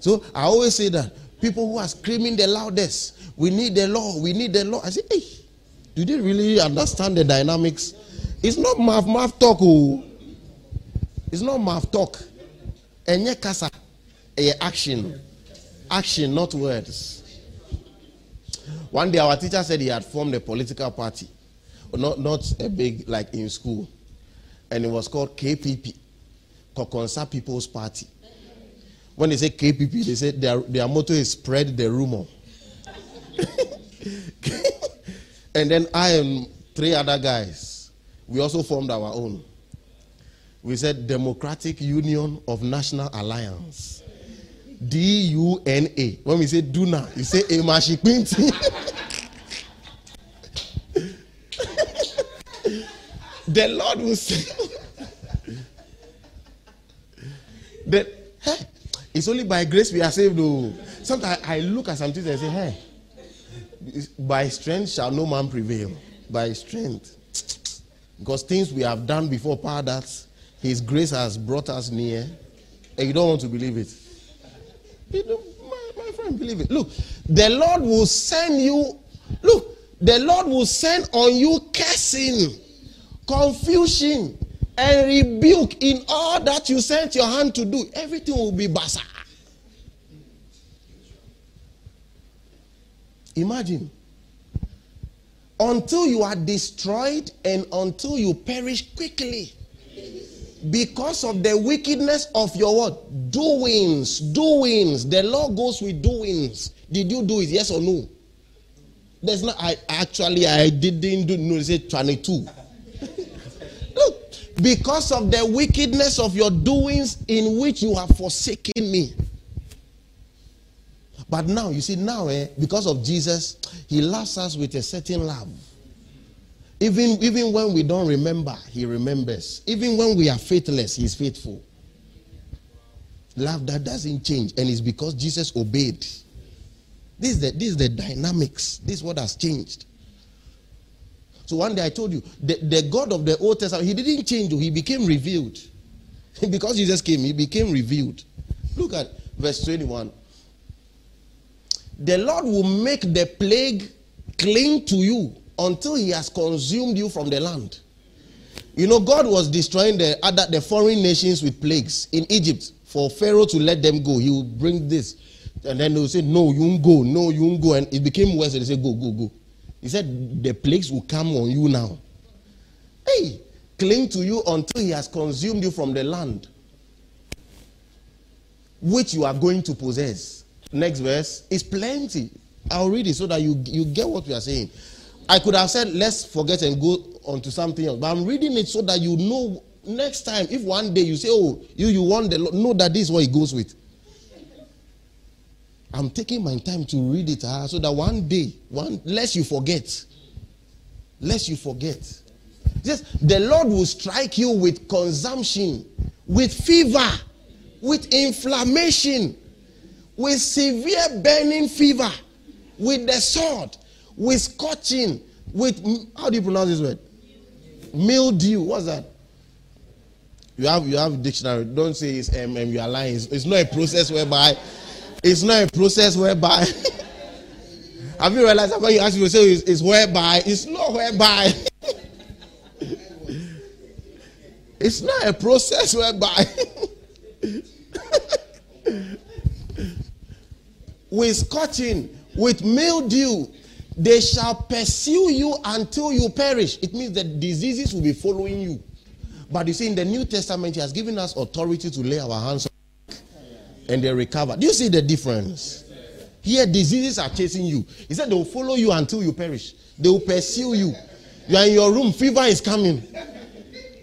So I always say that people who are screaming the loudest, we need the law, we need the law. I say, hey, do they really understand the dynamics? It's not math math talk. Oh. It's not math talk. Enye kasa, eh, action. Action, not words. One day our teacher said he had formed a political party. Not, not a big like in school. And it was called KPP. Kokonsa People's Party. When they say KPP, they say their, their motto is spread the rumor. and then I and three other guys, we also formed our own. We said Democratic Union of National Alliance. D U N A. When we say Duna, you say Emashipinti. the Lord will say. that, it's only by grace we are saved. Though. Sometimes I look at some things and say, hey, by strength shall no man prevail. By strength. Because things we have done before, power that his grace has brought us near. And you don't want to believe it. You know, my, my friend, believe it. Look, the Lord will send you, look, the Lord will send on you cursing, confusion, and rebuke in all that you sent your hand to do. Everything will be basa. Imagine. Until you are destroyed and until you perish quickly. Because of the wickedness of your what? Doings. Doings. The law goes with doings. Did you do it? Yes or no? There's not I actually I didn't do no, say 22. Because of the wickedness of your doings in which you have forsaken me. But now, you see, now, eh, because of Jesus, He loves us with a certain love. Even, even when we don't remember, He remembers. Even when we are faithless, He is faithful. Love that doesn't change, and it's because Jesus obeyed. This is the, this is the dynamics. This is what has changed. So one day I told you, the, the God of the Old Testament, He didn't change, He became revealed. because Jesus came, He became revealed. Look at verse 21 the Lord will make the plague cling to you until he has consumed you from the land. You know, God was destroying the uh, other the foreign nations with plagues in Egypt for Pharaoh to let them go. He will bring this. And then they will say, No, you won't go, no, you won't go. And it became worse. and They say, Go, go, go. He said, The plagues will come on you now. Hey, cling to you until he has consumed you from the land which you are going to possess. Next verse is plenty. I'll read it so that you, you get what we are saying. I could have said, let's forget and go on to something else. But I'm reading it so that you know next time, if one day you say, oh, you, you want the Lord, know that this is what it goes with. I'm taking my time to read it uh, so that one day, one lest you forget. Lest you forget. Just the Lord will strike you with consumption, with fever, with inflammation, with severe burning fever, with the sword, with scorching, with how do you pronounce this word? Mildew. What's that? You have you have dictionary. Don't say it's MM. You are lying. It's, it's not a process whereby. It's not a process whereby. have you realized that when you ask you say it's, it's whereby? It's not whereby. it's not a process whereby. with scorching, with mildew. They shall pursue you until you perish. It means that diseases will be following you. But you see, in the New Testament, He has given us authority to lay our hands on and they recover. Do you see the difference? Here, diseases are chasing you. He said they will follow you until you perish. They will pursue you. You are in your room, fever is coming.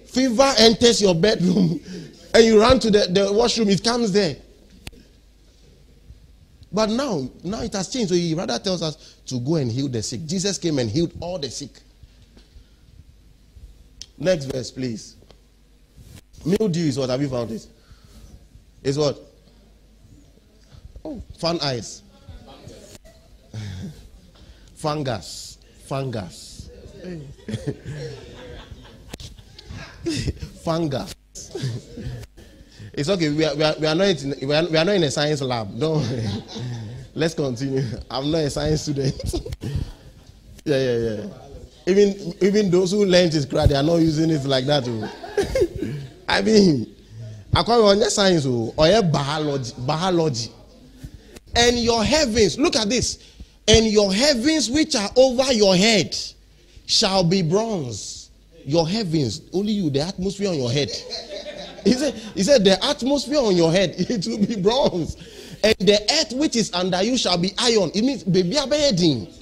Fever enters your bedroom, and you run to the, the washroom, it comes there. But now, now it has changed. So he rather tells us to go and heal the sick. Jesus came and healed all the sick. Next verse, please. Mildew is what? Have you found it? Is what? Oh, fun eyes. Fungus. Fungus. Fungus. It's okay. We are, we are, we are, not, in, we are, we are not in a science lab. Don't Let's continue. I'm not a science student. yeah, yeah, yeah. Even, even those who learned it, they are not using it like that. Oh. I mean, according on your science oh, or biology, biology. And your heavens, look at this. And your heavens which are over your head shall be bronze. Your heavens, only you, the atmosphere on your head. He said, he said, the atmosphere on your head, it will be bronze. And the earth which is under you shall be iron. It means baby abedin.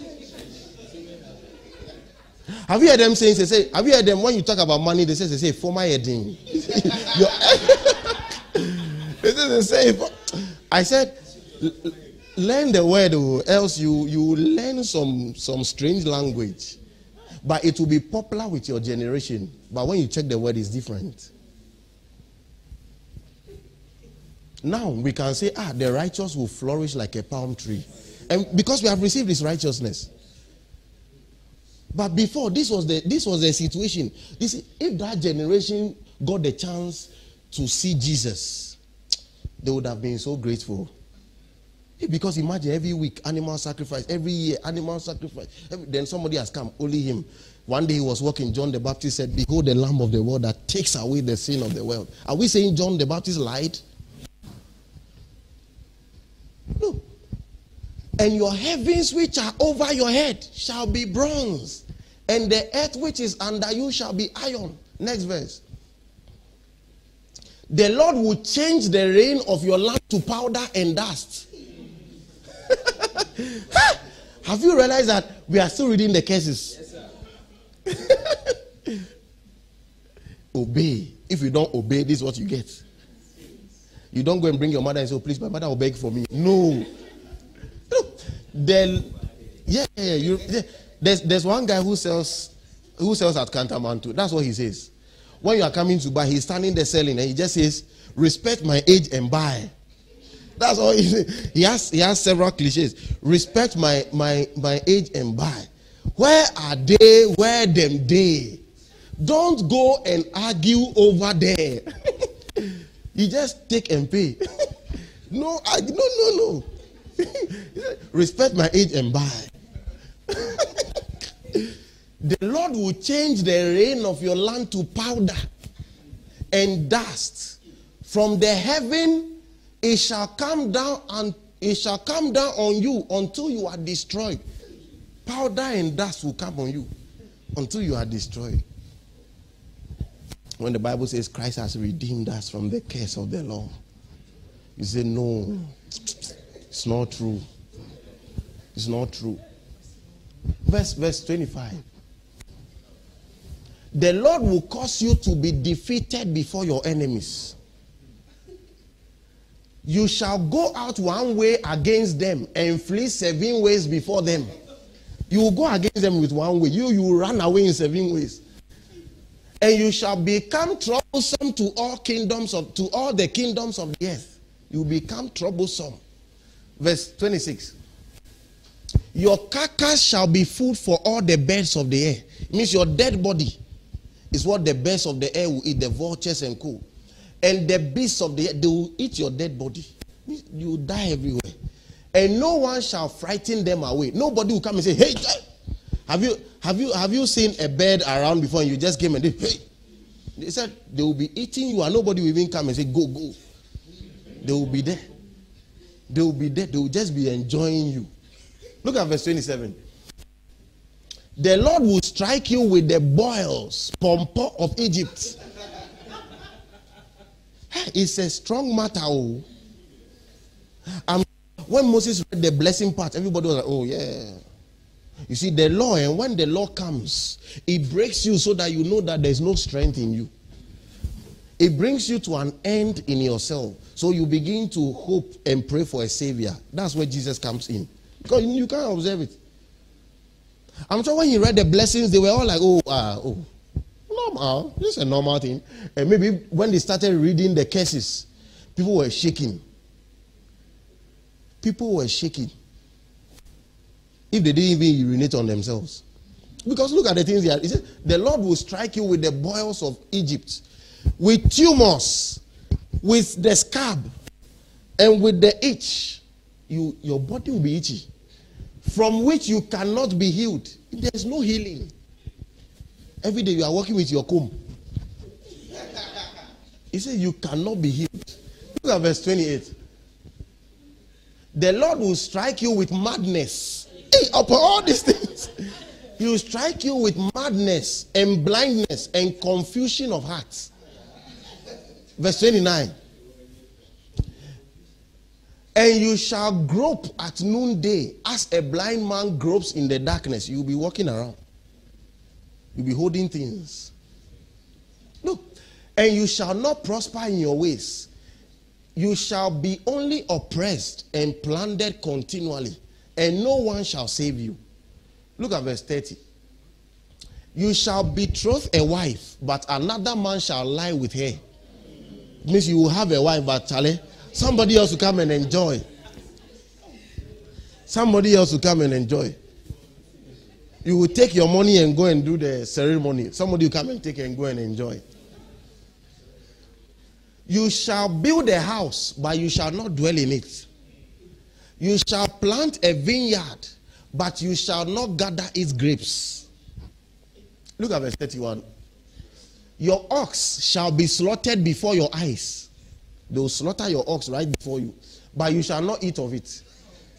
Have you heard them saying, they say, have you heard them when you talk about money, they say, they say, for my heading. they say, they say, I said, learn the word, or else you, you learn some, some strange language. But it will be popular with your generation. But when you check the word, it's different. Now we can say, ah, the righteous will flourish like a palm tree. And because we have received this righteousness. But before, this was the this was the situation. This if that generation got the chance to see Jesus, they would have been so grateful. Because imagine every week animal sacrifice, every year animal sacrifice. Every, then somebody has come, only him. One day he was walking, John the Baptist said, Behold the Lamb of the world that takes away the sin of the world. Are we saying John the Baptist lied? No. And your heavens which are over your head shall be bronze, and the earth which is under you shall be iron. Next verse. The Lord will change the rain of your land to powder and dust. Ah! Have you realized that we are still reading the cases? Yes, obey. If you don't obey, this is what you get. You don't go and bring your mother and say, oh, please, my mother will beg for me. No. then, yeah, yeah, you, yeah. There's, there's one guy who sells who sells at Kantamanto. That's what he says. When you are coming to buy, he's standing there selling and he just says, respect my age and buy. That's all he says. He has, he has several cliches. Respect my, my, my age and buy. Where are they? Where them they? Don't go and argue over there. you just take and pay. no, I, no, no, no. Respect my age and buy. the Lord will change the rain of your land to powder and dust. From the heaven it shall come down and it shall come down on you until you are destroyed. Powder and dust will come on you until you are destroyed. When the Bible says Christ has redeemed us from the curse of the law, you say, No, it's not true. It's not true. Verse, verse 25. The Lord will cause you to be defeated before your enemies. You shall go out one way against them and flee seven ways before them. You will go against them with one way. You, you run away in seven ways. And you shall become troublesome to all kingdoms of to all the kingdoms of the earth. You become troublesome. Verse 26. Your carcass shall be food for all the birds of the air. It means your dead body is what the birds of the air will eat, the vultures and co. And the beasts of the air, they will eat your dead body. You will die everywhere. And no one shall frighten them away. Nobody will come and say, Hey, have you have you have you seen a bird around before and you just came and did, hey? They said they will be eating you and nobody will even come and say, Go, go. They will be there. They will be there. They will just be enjoying you. Look at verse 27. The Lord will strike you with the boils, pompo of Egypt. It's a strong matter. Oh. When Moses read the blessing part, everybody was like, oh, yeah. You see, the law, and when the law comes, it breaks you so that you know that there's no strength in you. It brings you to an end in yourself. So you begin to hope and pray for a savior. That's where Jesus comes in. Because you can't observe it. I'm sure when he read the blessings, they were all like, oh, uh, oh, normal. This is a normal thing. And maybe when they started reading the cases, people were shaking. People were shaking. If they didn't even urinate on themselves. Because look at the things here. The Lord will strike you with the boils of Egypt, with tumors, with the scab, and with the itch. You, your body will be itchy from which you cannot be healed. There's no healing. Every day you are working with your comb. He said, You cannot be healed. Look at verse 28. The Lord will strike you with madness. Hey, upon all these things, He will strike you with madness and blindness and confusion of hearts. Verse 29. And you shall grope at noonday as a blind man gropes in the darkness. You'll be walking around. You'll be holding things. Look, and you shall not prosper in your ways. You shall be only oppressed and plundered continually, and no one shall save you. Look at verse 30. You shall betroth a wife, but another man shall lie with her. It means you will have a wife, but Charlie Somebody else will come and enjoy. Somebody else will come and enjoy. You will take your money and go and do the ceremony. Somebody will come and take and go and enjoy. You shall build a house, but you shall not dwell in it. You shall plant a vineyard, but you shall not gather its grapes. Look at verse 31. Your ox shall be slaughtered before your eyes. They will slaughter your ox right before you, but you shall not eat of it.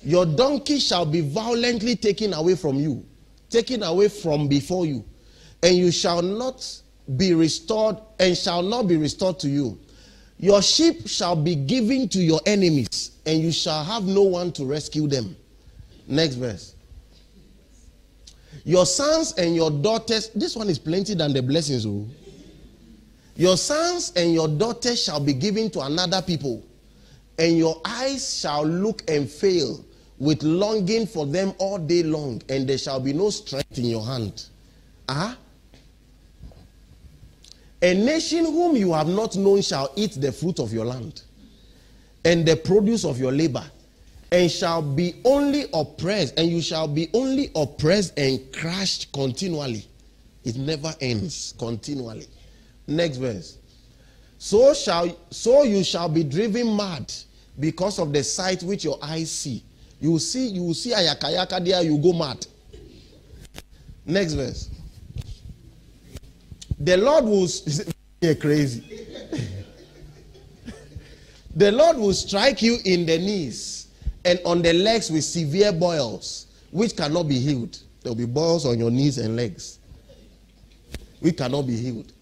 Your donkey shall be violently taken away from you, taken away from before you, and you shall not be restored, and shall not be restored to you. Your sheep shall be given to your enemies, and you shall have no one to rescue them. Next verse. Your sons and your daughters, this one is plenty than the blessings. Oh. Your sons and your daughters shall be given to another people, and your eyes shall look and fail with longing for them all day long, and there shall be no strength in your hand. Ah? A nation whom you have not known shall eat the fruit of your land and the produce of your labor, and shall be only oppressed, and you shall be only oppressed and crushed continually. It never ends continually. Next verse. So shall so you shall be driven mad because of the sight which your eyes see. You will see, you will see ayakayaka there, you go mad. Next verse. The Lord will yeah, crazy. the Lord will strike you in the knees and on the legs with severe boils, which cannot be healed. There will be boils on your knees and legs, We cannot be healed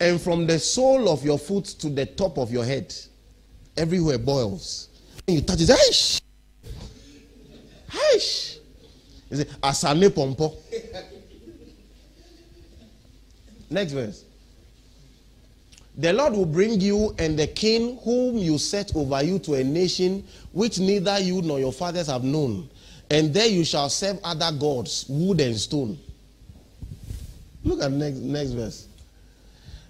and from the sole of your foot to the top of your head, everywhere boils. And you touch it, Aish! You say, Asane pompo. Next verse. The Lord will bring you and the king whom you set over you to a nation which neither you nor your fathers have known. And there you shall serve other gods, wood and stone. Look at next, next verse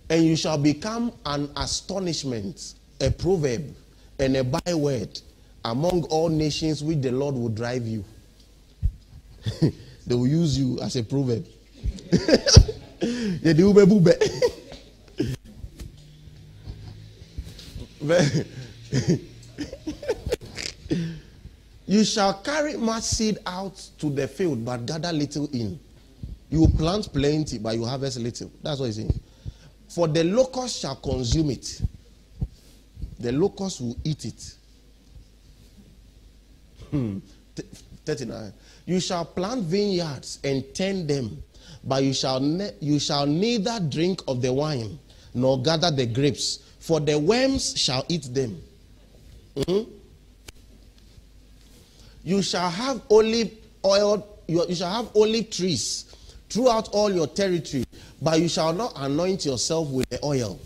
and you shall become an astonishment, a proverb, and a byword among all nations which the Lord will drive you. they will use you as a proverb. you shall carry much seed out to the field, but gather little in. You will plant plenty, but you harvest little. That's what he's saying. For the locust shall consume it. The locust will eat it. Hmm. 39. You shall plant vineyards and tend them, but you shall, ne- you shall neither drink of the wine nor gather the grapes, for the worms shall eat them. Mm-hmm. You shall have olive oil, you, you shall have olive trees throughout all your territory, but you shall not anoint yourself with the oil,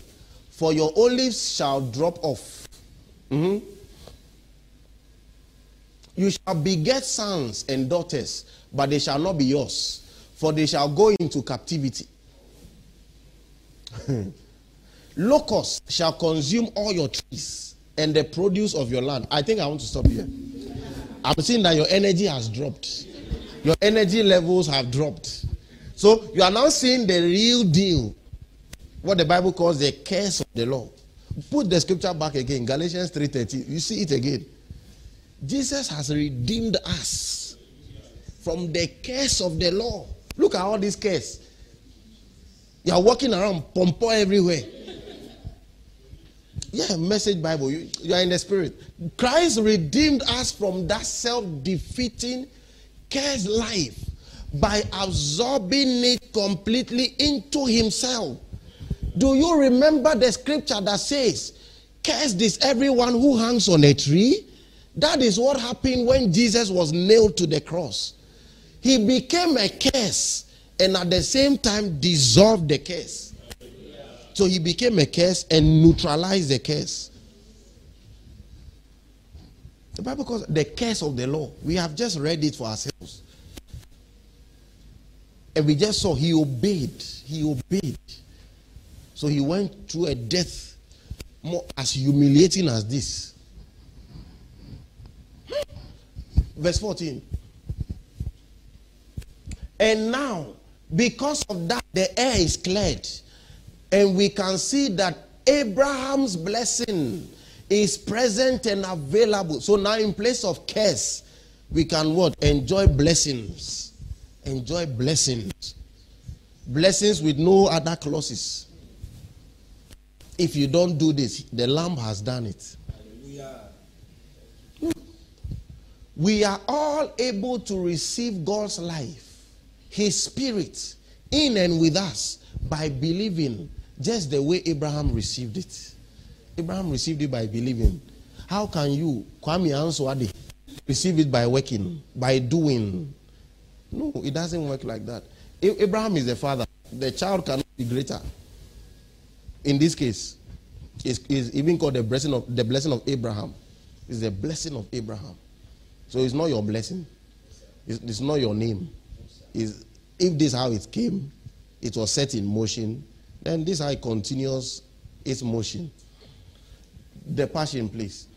for your olives shall drop off. Mm-hmm. You shall beget sons and daughters, but they shall not be yours, for they shall go into captivity. Locusts shall consume all your trees and the produce of your land. I think I want to stop here. I'm seeing that your energy has dropped. Your energy levels have dropped. So you are now seeing the real deal. What the Bible calls the curse of the law. Put the scripture back again, Galatians 3:30. You see it again. Jesus has redeemed us from the curse of the law. Look at all these curse. You are walking around pompo everywhere. Yeah, message Bible. You, you are in the spirit. Christ redeemed us from that self-defeating curse life by absorbing it completely into himself. Do you remember the scripture that says, Cursed is everyone who hangs on a tree? That is what happened when Jesus was nailed to the cross. He became a curse and at the same time dissolved the curse. So he became a curse and neutralized the curse. The Bible calls the curse of the law. We have just read it for ourselves. And we just saw he obeyed. He obeyed. So he went through a death more as humiliating as this. Verse 14. And now, because of that, the air is cleared. And we can see that Abraham's blessing is present and available. So now, in place of curse, we can what? Enjoy blessings. Enjoy blessings. Blessings with no other clauses. If you don't do this, the Lamb has done it. We are all able to receive God's life, His Spirit, in and with us by believing just the way Abraham received it. Abraham received it by believing. How can you, Kwame Answadi, receive it by working, by doing? No, it doesn't work like that. Abraham is the father. The child cannot be greater. In this case, it's, it's even called the blessing of the blessing of Abraham. It's the blessing of Abraham. So it's not your blessing. It's, it's not your name. It's, if this is how it came, it was set in motion, then this how it continues its motion. The passion, please.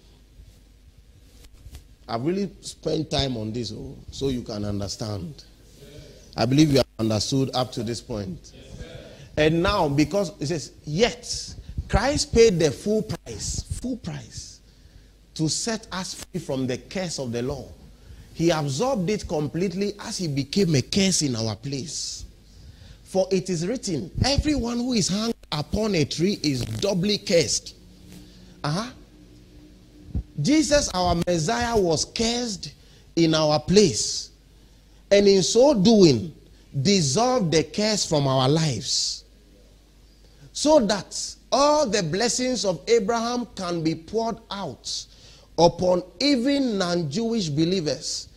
I've really spent time on this oh, so you can understand. I believe you have understood up to this point. And now, because it says, yet Christ paid the full price, full price, to set us free from the curse of the law. He absorbed it completely as he became a curse in our place. For it is written, everyone who is hung upon a tree is doubly cursed. Uh-huh. Jesus, our Messiah, was cursed in our place. And in so doing, dissolved the curse from our lives. So that all the blessings of Abraham can be poured out upon even non Jewish believers.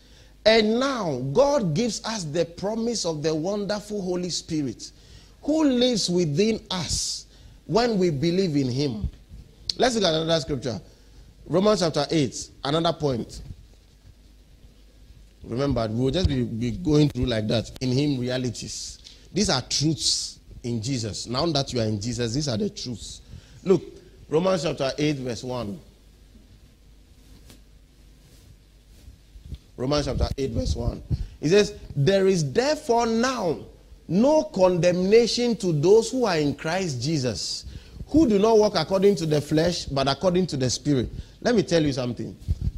And now God gives us the promise of the wonderful Holy Spirit who lives within us when we believe in Him. Let's look at another scripture. Romans chapter 8, another point. Remember, we will just be, be going through like that. In Him, realities. These are truths in Jesus. Now that you are in Jesus, these are the truths. Look, Romans chapter 8, verse 1. Romans chapter 8, verse 1. He says, There is therefore now no condemnation to those who are in Christ Jesus, who do not walk according to the flesh, but according to the Spirit. Let me tell you something.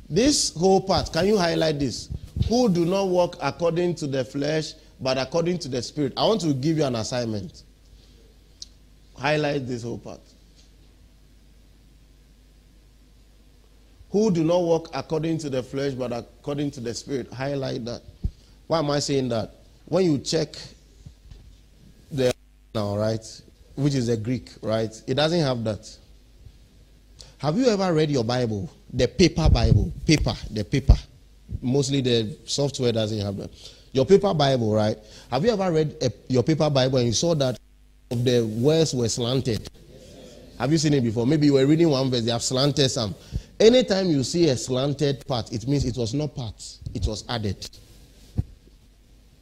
This whole part, can you highlight this? Who do not walk according to the flesh, but according to the Spirit. I want to give you an assignment. Highlight this whole part. Who do not walk according to the flesh but according to the spirit. Highlight that. Why am I saying that? When you check the now, right, which is the Greek, right, it doesn't have that. Have you ever read your Bible, the paper Bible, paper, the paper? Mostly the software doesn't have that. Your paper Bible, right? Have you ever read a, your paper Bible and you saw that of the words were slanted? Have you seen it before? Maybe you were reading one verse, they have slanted some. Anytime you see a slanted part, it means it was not part, it was added.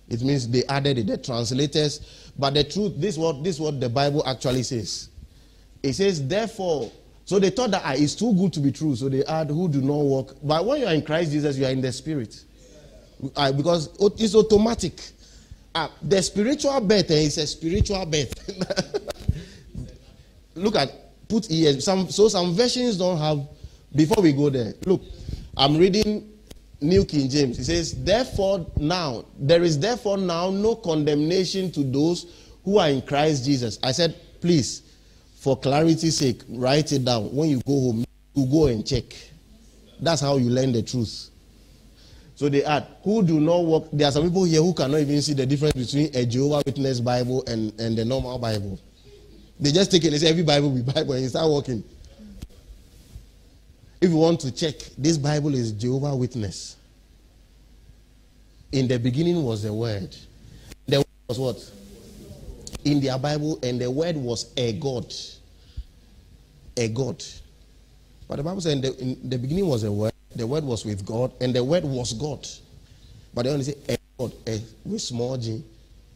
It means they added it, the translators. But the truth, this is what this what the Bible actually says. It says, therefore, so they thought that ah, it's too good to be true, so they add who do not walk. But when you are in Christ Jesus, you are in the spirit. Uh, because it's automatic. Uh, the spiritual birth eh, is a spiritual birth. Look at put ears. Some so some versions don't have before we go there, look, I'm reading New King James. It says, Therefore, now, there is therefore now no condemnation to those who are in Christ Jesus. I said, please, for clarity's sake, write it down. When you go home, you go and check. That's how you learn the truth. So they add, who do not walk. There are some people here who cannot even see the difference between a Jehovah Witness Bible and, and the normal Bible. They just take it and say every Bible be Bible and you start walking. If you want to check, this Bible is Jehovah Witness. In the beginning was the Word. The Word was what? In their Bible, and the Word was a God. A God. But the Bible said in the, in the beginning was a Word, the Word was with God, and the Word was God. But they only say a God, a with small g.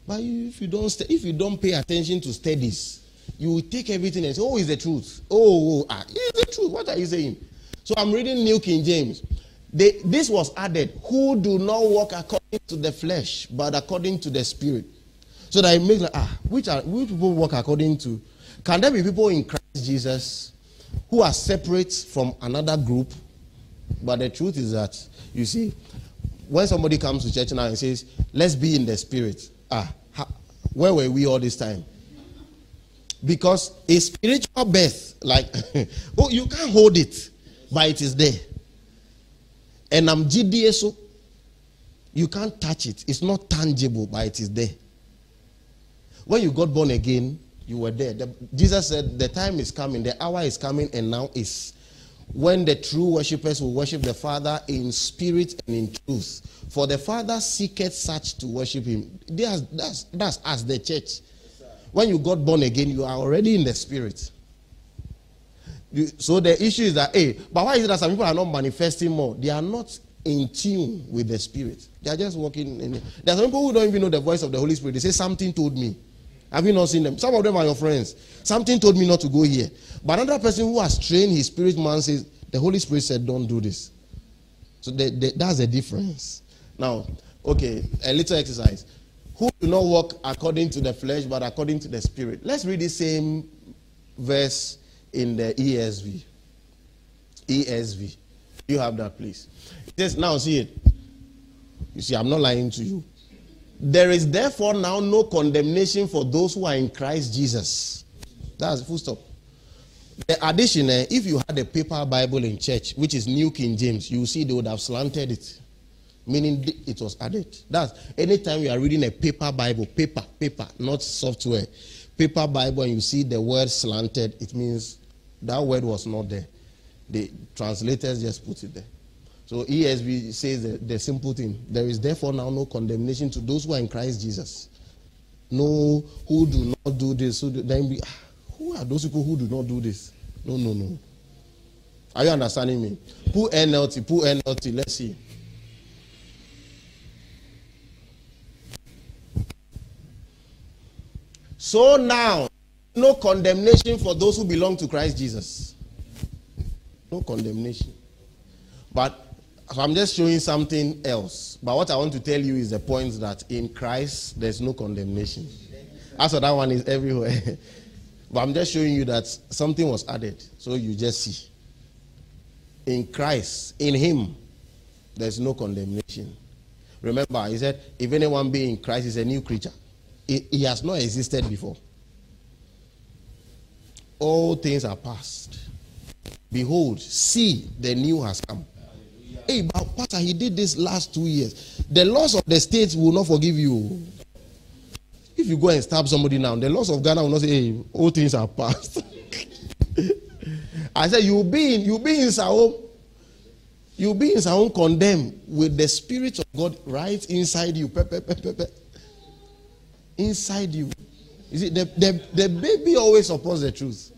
But if you don't if you don't pay attention to studies, you will take everything and say, "Oh, it's the truth." Oh, oh ah, it's the truth. What are you saying? So I'm reading New King James. They, this was added, who do not walk according to the flesh, but according to the spirit. So that it makes like, ah, which are which people walk according to? Can there be people in Christ Jesus who are separate from another group. But the truth is that, you see, when somebody comes to church now and says, let's be in the spirit, ah, where were we all this time? Because a spiritual birth, like, oh, you can't hold it, but it is there. And I'm GDSO. You can't touch it. It's not tangible, but it is there. When you got born again, you were there. The, Jesus said, The time is coming, the hour is coming, and now is. When the true worshippers will worship the Father in spirit and in truth. For the Father seeketh such to worship him. That's, that's, that's as the church. When you got born again, you are already in the spirit. So the issue is that, hey, but why is it that some people are not manifesting more? They are not in tune with the spirit. They are just walking in. There are some people who don't even know the voice of the Holy Spirit. They say, Something told me. Have you not seen them? Some of them are your friends. Something told me not to go here. But another person who has trained his spirit man says, The Holy Spirit said, Don't do this. So that's the difference. Now, okay, a little exercise who do not walk according to the flesh but according to the spirit. Let's read the same verse in the ESV. ESV. You have that, please. Says, now see it. You see, I'm not lying to you. There is therefore now no condemnation for those who are in Christ Jesus. That's full stop. The addition, eh, if you had a paper Bible in church, which is New King James, you see they would have slanted it meaning it was added. That's anytime you are reading a paper Bible, paper, paper, not software, paper Bible, and you see the word slanted, it means that word was not there. The translators just put it there. So ESV says the, the simple thing there is therefore now no condemnation to those who are in Christ Jesus. No, who do not do this. Who, do, then be, ah, who are those people who do not do this? No, no, no. Are you understanding me? Put NLT, put NLT. Let's see. So now, no condemnation for those who belong to Christ Jesus. No condemnation. But I'm just showing something else. But what I want to tell you is the point that in Christ, there's no condemnation. As for that one is everywhere. but I'm just showing you that something was added. So you just see. In Christ, in Him, there's no condemnation. Remember, he said, if anyone be in Christ is a new creature he has not existed before. All things are past. Behold, see, the new has come. Hey, but Pastor, he did this last two years. The laws of the states will not forgive you. If you go and stab somebody now, the laws of Ghana will not say, hey, all things are past. I said, you'll be in, you'll be in Nsawam. You'll be in Nsawam condemned with the Spirit of God right inside you. Pe, pe, pe, inside you. You see, the, the, the baby always supports the truth.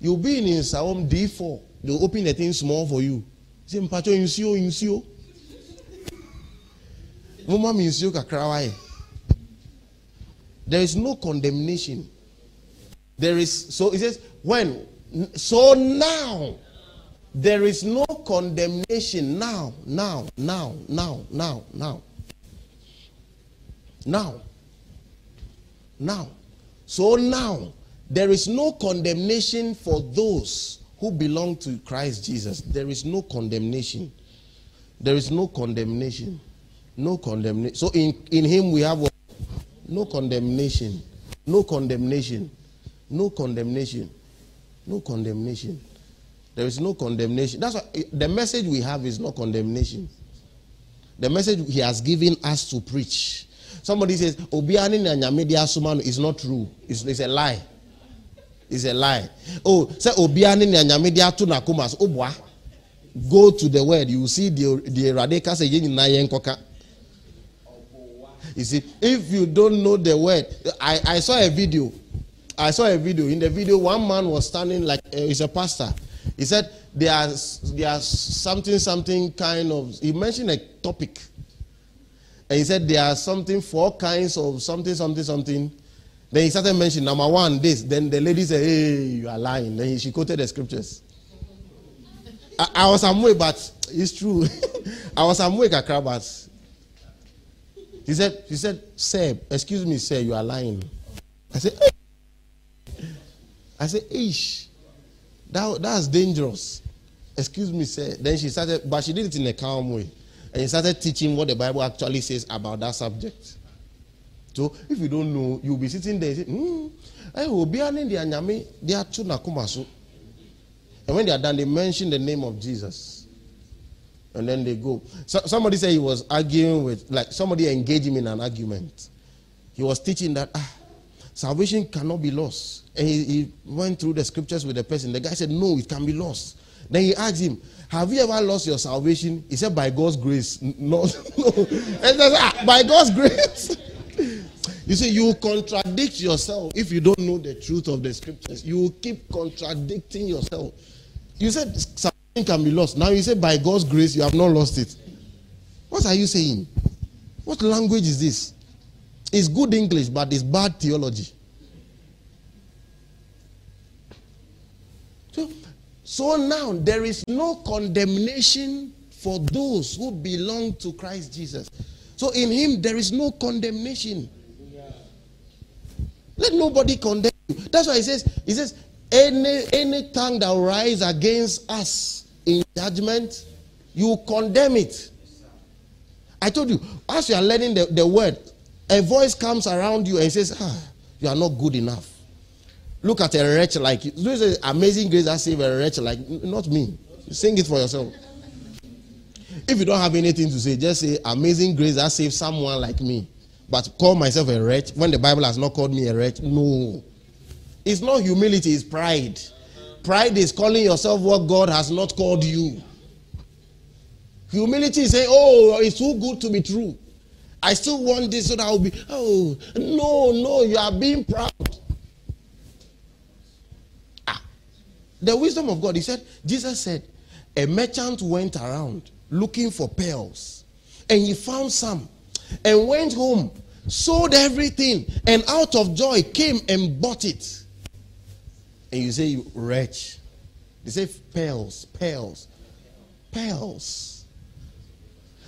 You'll be in Psalm D4. They'll open the thing small for you. Say, Mpacho, insio, insio. Mama insio kakrawai. There is no condemnation. There is, so it says, when? So now, there is no condemnation now, now, now, now, now, now. Now, now, so now, there is no condemnation for those who belong to Christ Jesus. There is no condemnation. There is no condemnation. No condemnation. So in, in him we have no condemnation. No condemnation. No condemnation. No condemnation. There is no condemnation. That's why eh, the message we have is not condemnation. The message he has given us to preach Somebody says, Obiani is not true. It's, it's a lie. It's a lie. Oh, say Obiani na nyamedi atu na kumas. Obwa. Go to the word. You see the the radeka say yin na yenkoka. You see, if you don't know the word, I, I saw a video. I saw a video. In the video, one man was standing like uh, he's a pastor. He said there's there's something something kind of. He mentioned a topic and he said there are something, four kinds of something, something, something. Then he started mentioning number one, this. Then the lady said, Hey, you are lying. Then she quoted the scriptures. I, I was some way, but it's true. I was some way, but he said, he said, Sir, excuse me, sir, you are lying. I said, hey. I said, Ish. That, that's dangerous. Excuse me, sir. Then she started, but she did it in a calm way. And she started teaching what the Bible actually says about that subject. So if you don't know, you'll be sitting there and hmm, I will be the anyame, they are two nakumasu. And when they are done, they mention the name of Jesus. And then they go. So, somebody said he was arguing with, like somebody engaged him in an argument. He was teaching that ah, salvation cannot be lost. And he, he went through the scriptures with the person. The guy said, No, it can be lost. Then he asked him, Have you ever lost your salvation? He said, By God's grace. No, no. And said, ah, by God's grace. You see, you contradict yourself if you don't know the truth of the scriptures. You keep contradicting yourself. You said something can be lost. Now you say by God's grace you have not lost it. What are you saying? What language is this? It's good English, but it's bad theology. So, so now there is no condemnation for those who belong to Christ Jesus. So in him there is no condemnation. Let nobody condemn you. That's why he says, he says, any any tongue that rise against us in judgment, you condemn it. I told you, as you are learning the, the word, a voice comes around you and says, Ah, you are not good enough. Look at a wretch like you. This is amazing grace that save a wretch like not me. Sing it for yourself. If you don't have anything to say, just say amazing grace that saves someone like me. But call myself a wretch when the Bible has not called me a wretch. No. It's not humility, it's pride. Pride is calling yourself what God has not called you. Humility is saying, Oh, it's too good to be true. I still want this so that I'll be, oh, no, no, you are being proud. Ah. The wisdom of God, he said, Jesus said, a merchant went around looking for pearls and he found some and went home, sold everything, and out of joy came and bought it. And you say, wretch. They say, pearls, pearls, pearls.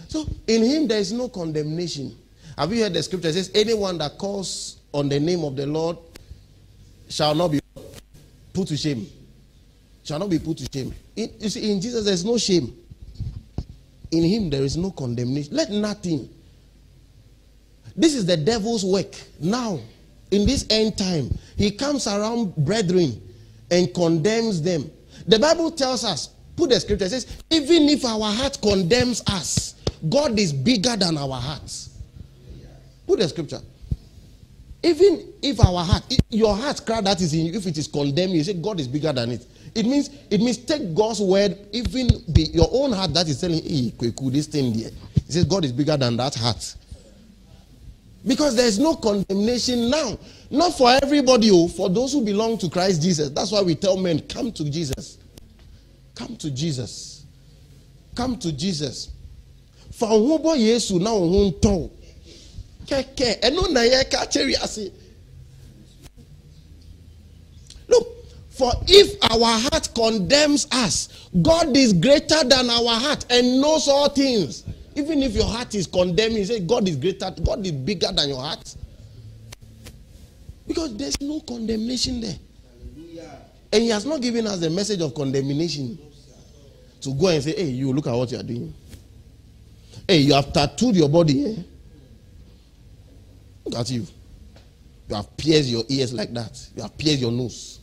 So in him there is no condemnation. Have you heard the scripture? It says, anyone that calls on the name of the Lord shall not be put to shame. Shall not be put to shame. In, you see, in Jesus there is no shame. In him there is no condemnation. Let nothing this is the devil's work. Now, in this end time, he comes around brethren and condemns them. The Bible tells us, put the scripture, says, even if our heart condemns us, God is bigger than our hearts. Put the scripture. Even if our heart, your heart cry that is in you, if it is condemned, you say God is bigger than it. It means it means take God's word, even be your own heart that is telling, hey, this thing there. He says God is bigger than that heart. Because there's no condemnation now. Not for everybody, oh, for those who belong to Christ Jesus. That's why we tell men, come to Jesus. Come to Jesus. Come to Jesus. For who boy Yesu na ohun cheri ase. Look, for if our heart condemns us, God is greater than our heart and knows all things. Even if your heart is condemning, say God is greater, God is bigger than your heart. Because there's no condemnation there. And he has not given us the message of condemnation to go and say, hey, you look at what you are doing. Hey, you have tattooed your body. Eh? Look at you. You have pierced your ears like that. You have pierced your nose.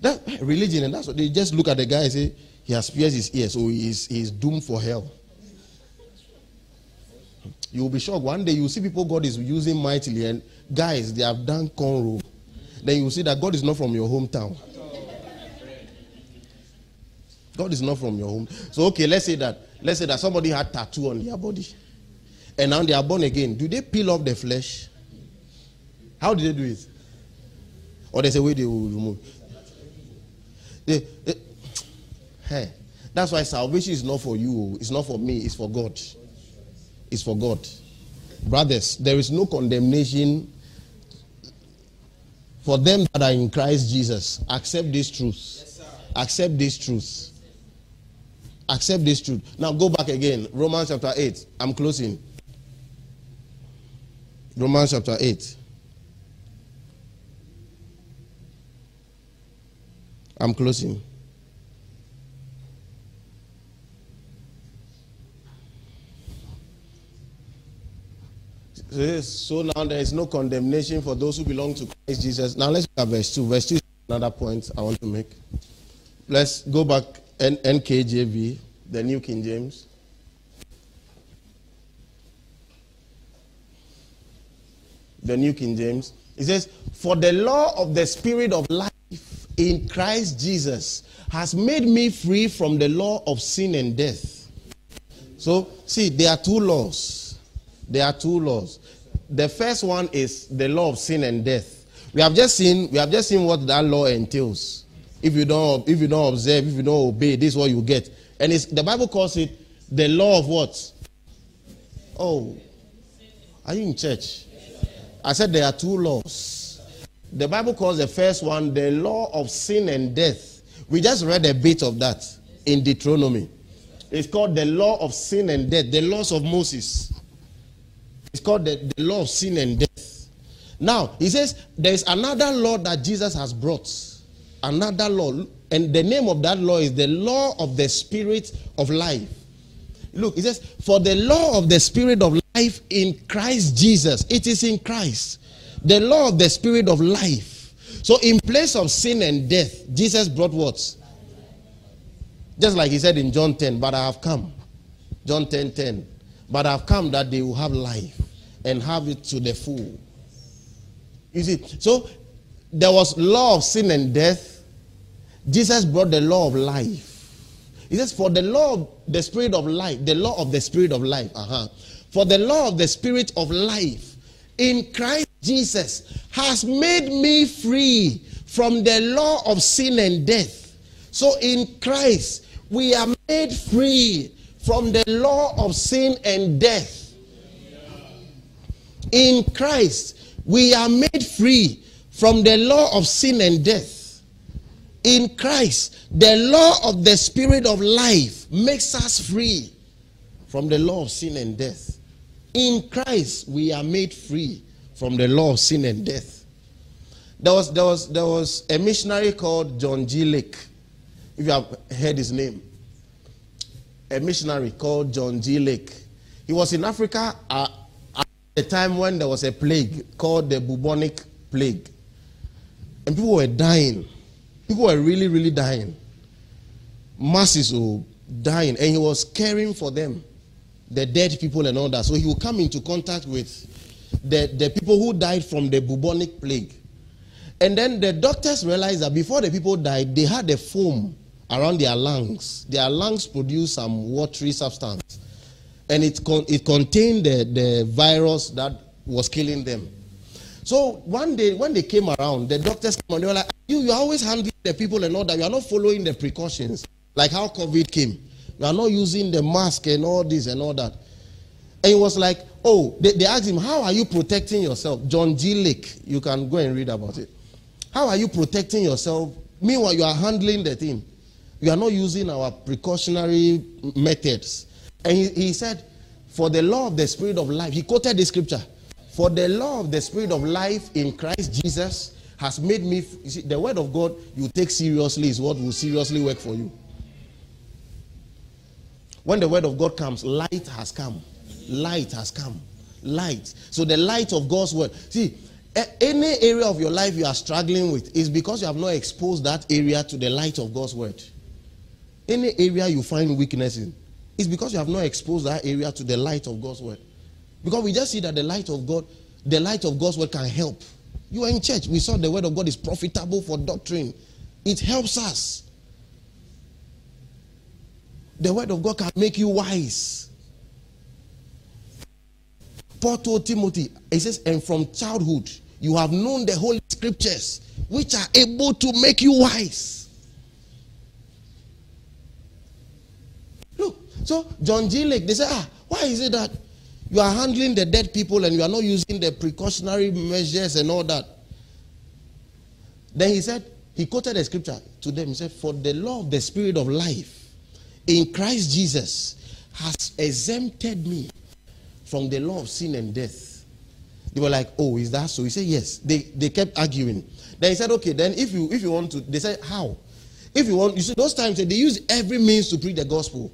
That religion, and that's what they just look at the guy and say, he has pierced his ears, so he is, he is doomed for hell. You will be shocked. One day you will see people God is using mightily, and guys, they have done cornrow. Then you will see that God is not from your hometown. God is not from your home. So okay, let's say that let's say that somebody had tattoo on their body, and now they are born again. Do they peel off the flesh? How do they do it? Or there's a way they will remove. They, they, hey, that's why salvation is not for you. It's not for me. It's for God is for God. Brothers, there is no condemnation for them that are in Christ Jesus. Accept this truth. Yes, Accept this truth. Accept this truth. Now go back again. Romans chapter 8. I'm closing. Romans chapter 8. I'm closing. So now there is no condemnation for those who belong to Christ Jesus. Now let's look at verse 2. Verse 2 is another point I want to make. Let's go back N- NKJV, the New King James. The New King James. It says, For the law of the Spirit of life in Christ Jesus has made me free from the law of sin and death. So, see, there are two laws. There are two laws. The first one is the law of sin and death. We have just seen we have just seen what that law entails. If you don't if you don't observe, if you don't obey, this is what you get. And it's the Bible calls it the law of what? Oh, are you in church? I said there are two laws. The Bible calls the first one the law of sin and death. We just read a bit of that in Deuteronomy. It's called the law of sin and death, the laws of Moses. It's called the, the law of sin and death. Now, he says there is another law that Jesus has brought. Another law. And the name of that law is the law of the spirit of life. Look, he says, For the law of the spirit of life in Christ Jesus, it is in Christ. The law of the spirit of life. So, in place of sin and death, Jesus brought what? Just like he said in John 10, but I have come. John 10 10. But I've come that they will have life and have it to the full. You see, so there was law of sin and death. Jesus brought the law of life. He says, For the law of the spirit of life, the law of the spirit of life, uh-huh. For the law of the spirit of life in Christ Jesus has made me free from the law of sin and death. So in Christ, we are made free from the law of sin and death. In Christ, we are made free from the law of sin and death. In Christ, the law of the Spirit of life makes us free from the law of sin and death. In Christ, we are made free from the law of sin and death. There was, there was, there was a missionary called John G. Lake, if you have heard his name. A missionary called John G. Lake. He was in Africa uh, at the time when there was a plague called the bubonic plague. And people were dying. People were really, really dying. Masses were dying. And he was caring for them, the dead people and all that. So he would come into contact with the, the people who died from the bubonic plague. And then the doctors realized that before the people died, they had a foam around their lungs. Their lungs produced some watery substance. And it, con- it contained the, the virus that was killing them. So one day, when they came around, the doctors came and they were like, you, you're always handling the people and all that. You are not following the precautions. Like how COVID came. You are not using the mask and all this and all that. And it was like, oh, they, they asked him, how are you protecting yourself? John G. Lake, you can go and read about it. How are you protecting yourself? Meanwhile, you are handling the thing. You are not using our precautionary methods. And he, he said, For the law of the Spirit of life, he quoted the scripture. For the law of the Spirit of life in Christ Jesus has made me. See, the word of God you take seriously is what will seriously work for you. When the word of God comes, light has come. Light has come. Light. So the light of God's word. See, any area of your life you are struggling with is because you have not exposed that area to the light of God's word. Any area you find weakness in is because you have not exposed that area to the light of God's word. Because we just see that the light of God, the light of God's word can help. You are in church. We saw the word of God is profitable for doctrine. It helps us. The word of God can make you wise. Paul told Timothy, he says, and from childhood you have known the holy scriptures, which are able to make you wise. Look, so John G. Lake, they say, ah, why is it that you are handling the dead people and you are not using the precautionary measures and all that? Then he said, he quoted a scripture to them. He said, For the law of the spirit of life in Christ Jesus has exempted me from the law of sin and death. They were like, Oh, is that so? He said, Yes. They, they kept arguing. Then he said, Okay, then if you if you want to, they said, How? if you want, you see, those times they use every means to preach the gospel.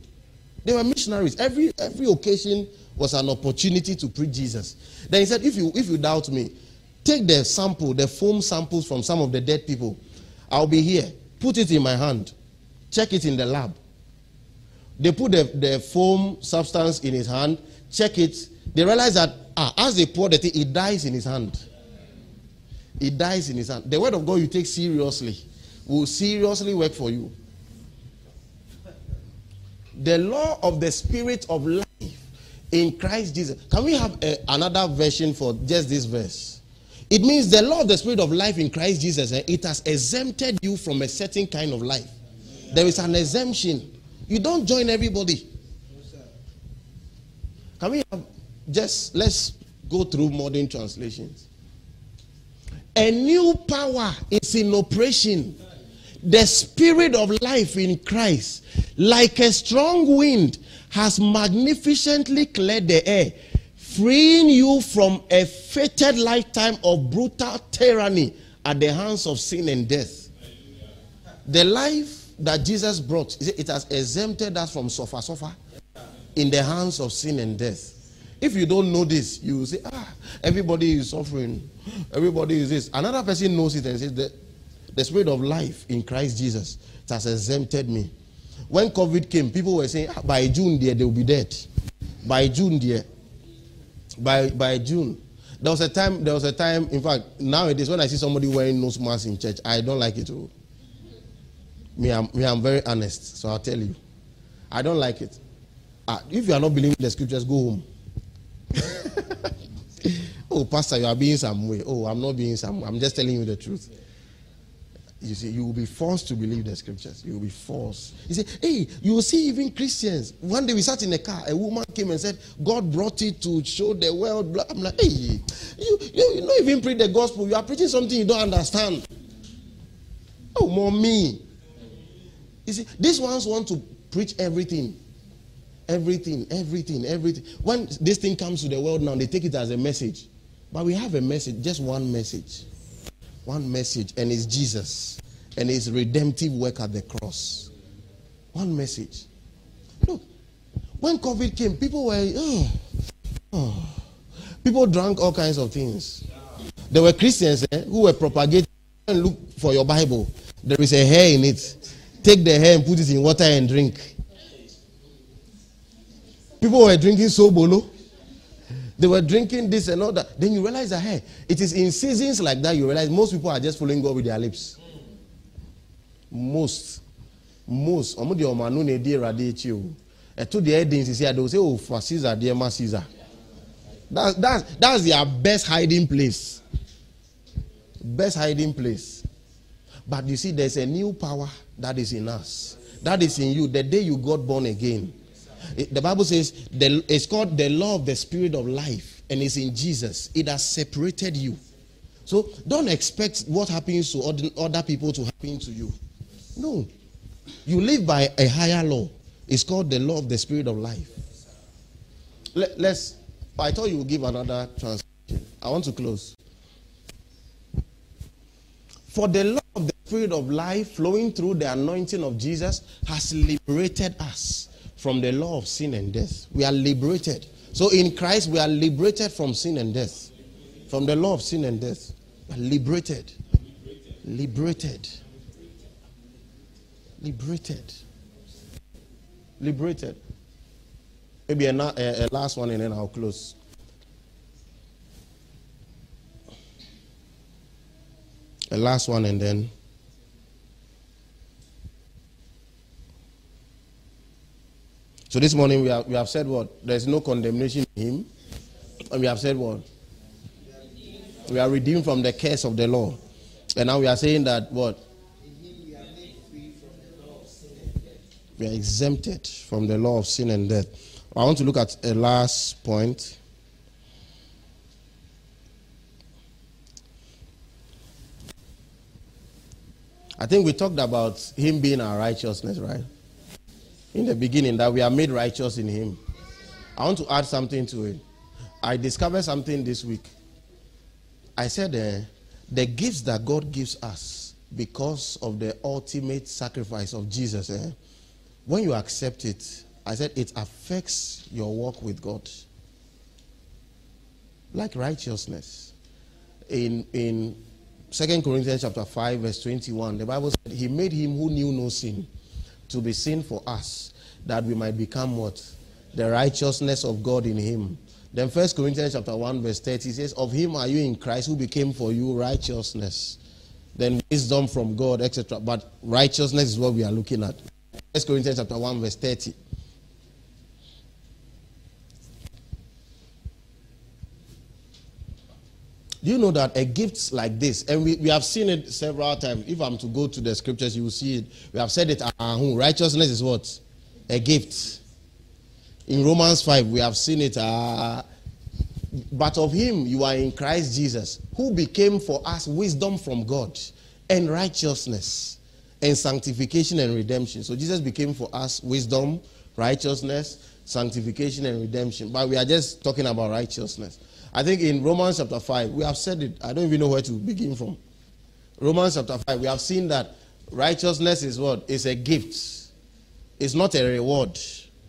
They were missionaries. Every every occasion was an opportunity to preach Jesus. Then he said, if you if you doubt me, take the sample, the foam samples from some of the dead people. I'll be here. Put it in my hand. Check it in the lab. They put the, the foam substance in his hand, check it. They realize that ah, as they pour the thing, it dies in his hand. It dies in his hand. The word of God you take seriously will seriously work for you. The law of the spirit of life in Christ Jesus. Can we have a, another version for just this verse? It means the law of the spirit of life in Christ Jesus, eh, it has exempted you from a certain kind of life. There is an exemption. You don't join everybody. Can we have just let's go through modern translations? A new power is in operation. The spirit of life in Christ, like a strong wind, has magnificently cleared the air, freeing you from a fated lifetime of brutal tyranny at the hands of sin and death. The life that Jesus brought, it has exempted us from suffer, suffer in the hands of sin and death. If you don't know this, you will say, ah, everybody is suffering. Everybody is this. Another person knows it and says, the, spirit of life in Christ Jesus has exempted me. When COVID came, people were saying, ah, by June, dear, they will be dead. By June, dear. By, by June. There was a time, there was a time, in fact, nowadays, when I see somebody wearing nose mask in church, I don't like it. Too. Me, I'm, me, I'm very honest, so I'll tell you. I don't like it. Uh, if you are not believing the scriptures, go home. oh, Pastor, you are being some way. Oh, I'm not being some. I'm just telling you the truth. You see, you will be forced to believe the scriptures. You will be forced. You say, hey, you will see even Christians. One day we sat in a car, a woman came and said, God brought it to show the world. I'm like, hey, you, you, you not even preach the gospel. You are preaching something you don't understand. Oh, mommy. You see, these ones want to preach everything. Everything, everything, everything. When this thing comes to the world now, they take it as a message. But we have a message, just one message. One message, and it's Jesus and his redemptive work at the cross. One message. Look, when COVID came, people were, oh, oh. people drank all kinds of things. There were Christians eh, who were propagating look for your Bible. There is a hair in it. Take the hair and put it in water and drink. People were drinking sobolo. They were drinking this and all that. Then you realize that, hey, it is in seasons like that you realize most people are just following God with their lips. Most. Most. Omo de omanu ne di erade echi o. The evidence is here. They will say, oh, for Caesar, dear ma Caesar. That's, that's, that's their best hiding place. Best hiding place. But you see, there's a new power that is in us. That is in you. The day you got born again. The Bible says the, it's called the law of the spirit of life, and it's in Jesus. It has separated you. So don't expect what happens to other, people to happen to you. No. You live by a higher law. It's called the law of the spirit of life. Let, let's. I thought you would give another translation. I want to close. For the law of the spirit of life flowing through the anointing of Jesus has liberated us from the law of sin and death. We are liberated. So in Christ, we are liberated from sin and death. From the law of sin and death. Liberated. Liberated. Liberated. Liberated. Maybe a, a, a last one and then I'll close. A last one and then. So this morning we have, we have said what? There's no condemnation in him. And we have said what? We are redeemed from the curse of the law. And now we are saying that what? We are exempted from the law of sin and death. I want to look at a last point. I think we talked about him being our righteousness, right? In the beginning, that we are made righteous in him. I want to add something to it. I discovered something this week. I said uh, the gifts that God gives us, because of the ultimate sacrifice of Jesus, eh, when you accept it, I said it affects your walk with God. Like righteousness. In in 2 Corinthians chapter 5, verse 21, the Bible said, He made him who knew no sin to be sin for us, that we might become what? The righteousness of God in him. Then 1 Corinthians chapter 1, verse 30 says, Of him are you in Christ who became for you righteousness. Then wisdom from God, etc. But righteousness is what we are looking at. 1 Corinthians chapter 1, verse 30. Do you know that a gift like this, and we, we have seen it several times. If I'm to go to the scriptures, you will see it. We have said it. Righteousness is what? A gift. In Romans 5, we have seen it. Uh, but of him you are in Christ Jesus, who became for us wisdom from God and righteousness and sanctification and redemption. So Jesus became for us wisdom, righteousness, sanctification, and redemption. But we are just talking about righteousness. I think in Romans chapter 5, we have said it. I don't even know where to begin from. Romans chapter 5, we have seen that righteousness is what? It's a gift. It's not a reward.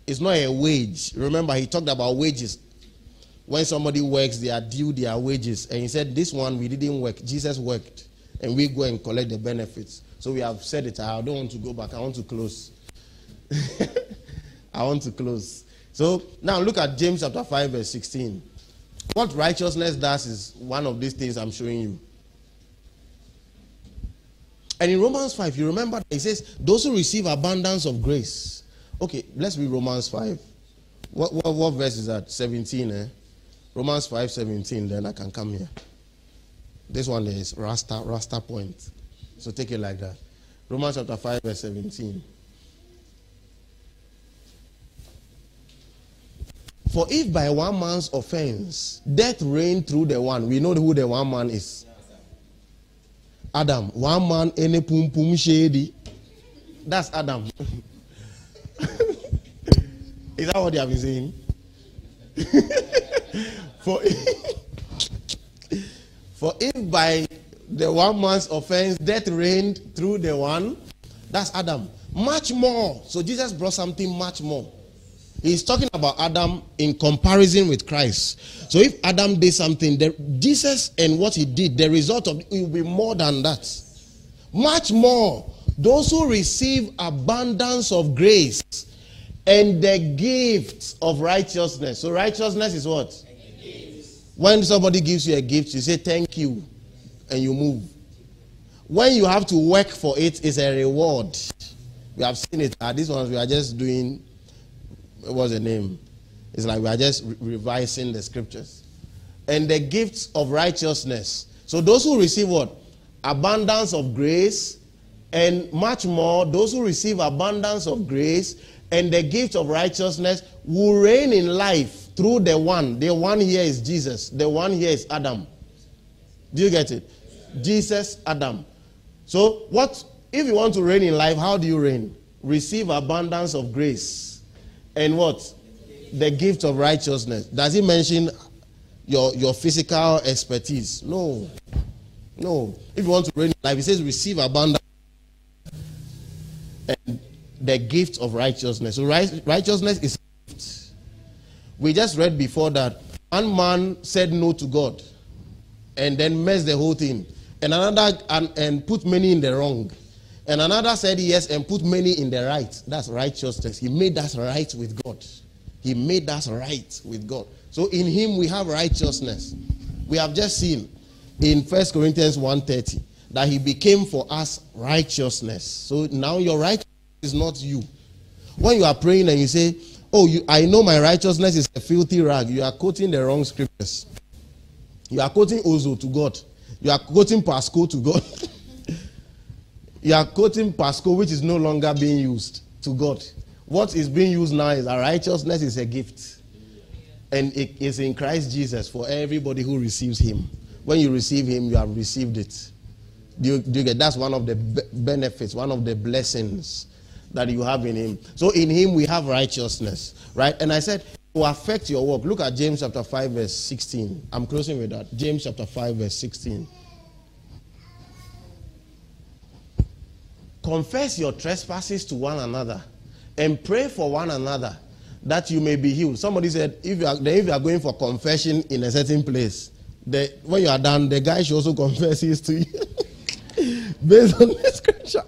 It's not a wage. Remember, he talked about wages. When somebody works, they are due their wages. And he said, This one we didn't work. Jesus worked. And we go and collect the benefits. So we have said it. I don't want to go back. I want to close. I want to close. So now look at James chapter 5, verse 16. What righteousness does is one of these things I'm showing you. And in Romans 5, you remember it says, Those who receive abundance of grace. Okay, let's read Romans 5. What, what, what verse is that? 17, eh? Romans 5 17, then I can come here. This one is Rasta, Rasta point. So take it like that. Romans chapter 5, verse 17. For if by one man's offense death reigned through the one, we know who the one man is. Adam, one man, any pum pum shady. That's Adam. is that what they have been saying? for, if, for if by the one man's offense death reigned through the one, that's Adam. Much more. So Jesus brought something much more. He's talking about Adam in comparison with Christ. So if Adam did something, Jesus and what he did, the result of it will be more than that. Much more. Those who receive abundance of grace and the gifts of righteousness. So righteousness is what? When somebody gives you a gift, you say thank you and you move. When you have to work for it, it's a reward. We have seen it. Uh, these ones we are just doing what's the name? It's like we are just re- revising the scriptures. And the gifts of righteousness. So those who receive what? Abundance of grace and much more, those who receive abundance of grace and the gift of righteousness will reign in life through the one. The one here is Jesus. The one here is Adam. Do you get it? Jesus, Adam. So what if you want to reign in life, how do you reign? Receive abundance of grace and what? The gift of righteousness. Does he mention your, your physical expertise? No. No. If you want to reign life, he says receive abundance and the gift of righteousness. So righteousness is gift. We just read before that one man said no to God and then messed the whole thing. And another and, and put many in the wrong. And another said yes and put many in the right. That's righteousness. He made us right with God. He made us right with God. So in him we have righteousness. We have just seen in First Corinthians 1:30 that he became for us righteousness. So now your righteousness is not you. When you are praying and you say, "Oh, you, I know my righteousness is a filthy rag," you are quoting the wrong scriptures. You are quoting Ozo to God. You are quoting Pasco to God. You are quoting Pasco, which is no longer being used to God. What is being used now is our righteousness is a gift. And it is in Christ Jesus for everybody who receives Him. When you receive Him, you have received it. Do you, do you get that's one of the benefits, one of the blessings that you have in Him. So in Him we have righteousness, right? And I said to affect your work. Look at James chapter 5, verse 16. I'm closing with that. James chapter 5, verse 16. Confess your trespasses to one another and pray for one another that you may be healed. Somebody said, if you are, if you are going for confession in a certain place, the, when you are done, the guy should also confess his to you. Based on the scripture.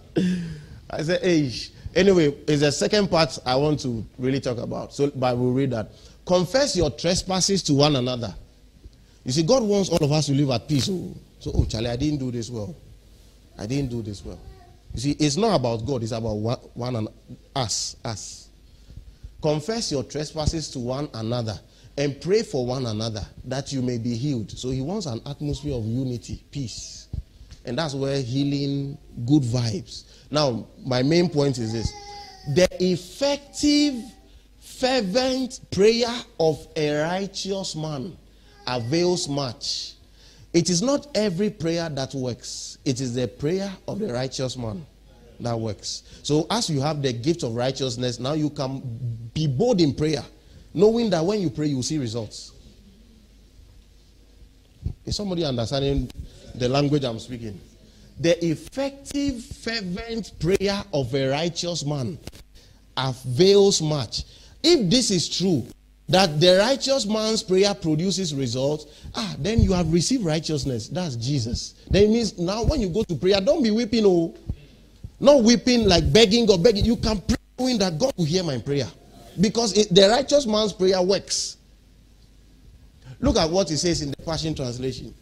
I said, hey. Anyway, it's the second part I want to really talk about. So, but we'll read that. Confess your trespasses to one another. You see, God wants all of us to live at peace. Oh, so, oh, Charlie, I didn't do this well. I didn't do this well. You see, it's not about God, it's about one, one and us. Us. Confess your trespasses to one another and pray for one another that you may be healed. So he wants an atmosphere of unity, peace. And that's where healing, good vibes. Now, my main point is this the effective, fervent prayer of a righteous man avails much. It is not every prayer that works, it is the prayer of the righteous man that works. So, as you have the gift of righteousness, now you can be bold in prayer, knowing that when you pray, you will see results. Is somebody understanding the language I'm speaking? The effective, fervent prayer of a righteous man avails much. If this is true, that the righteous man's prayer produces results, ah, then you have received righteousness. That's Jesus. Then it means now when you go to prayer, don't be weeping, oh, not weeping like begging or begging. You can pray knowing that God will hear my prayer because it, the righteous man's prayer works. Look at what he says in the Passion Translation.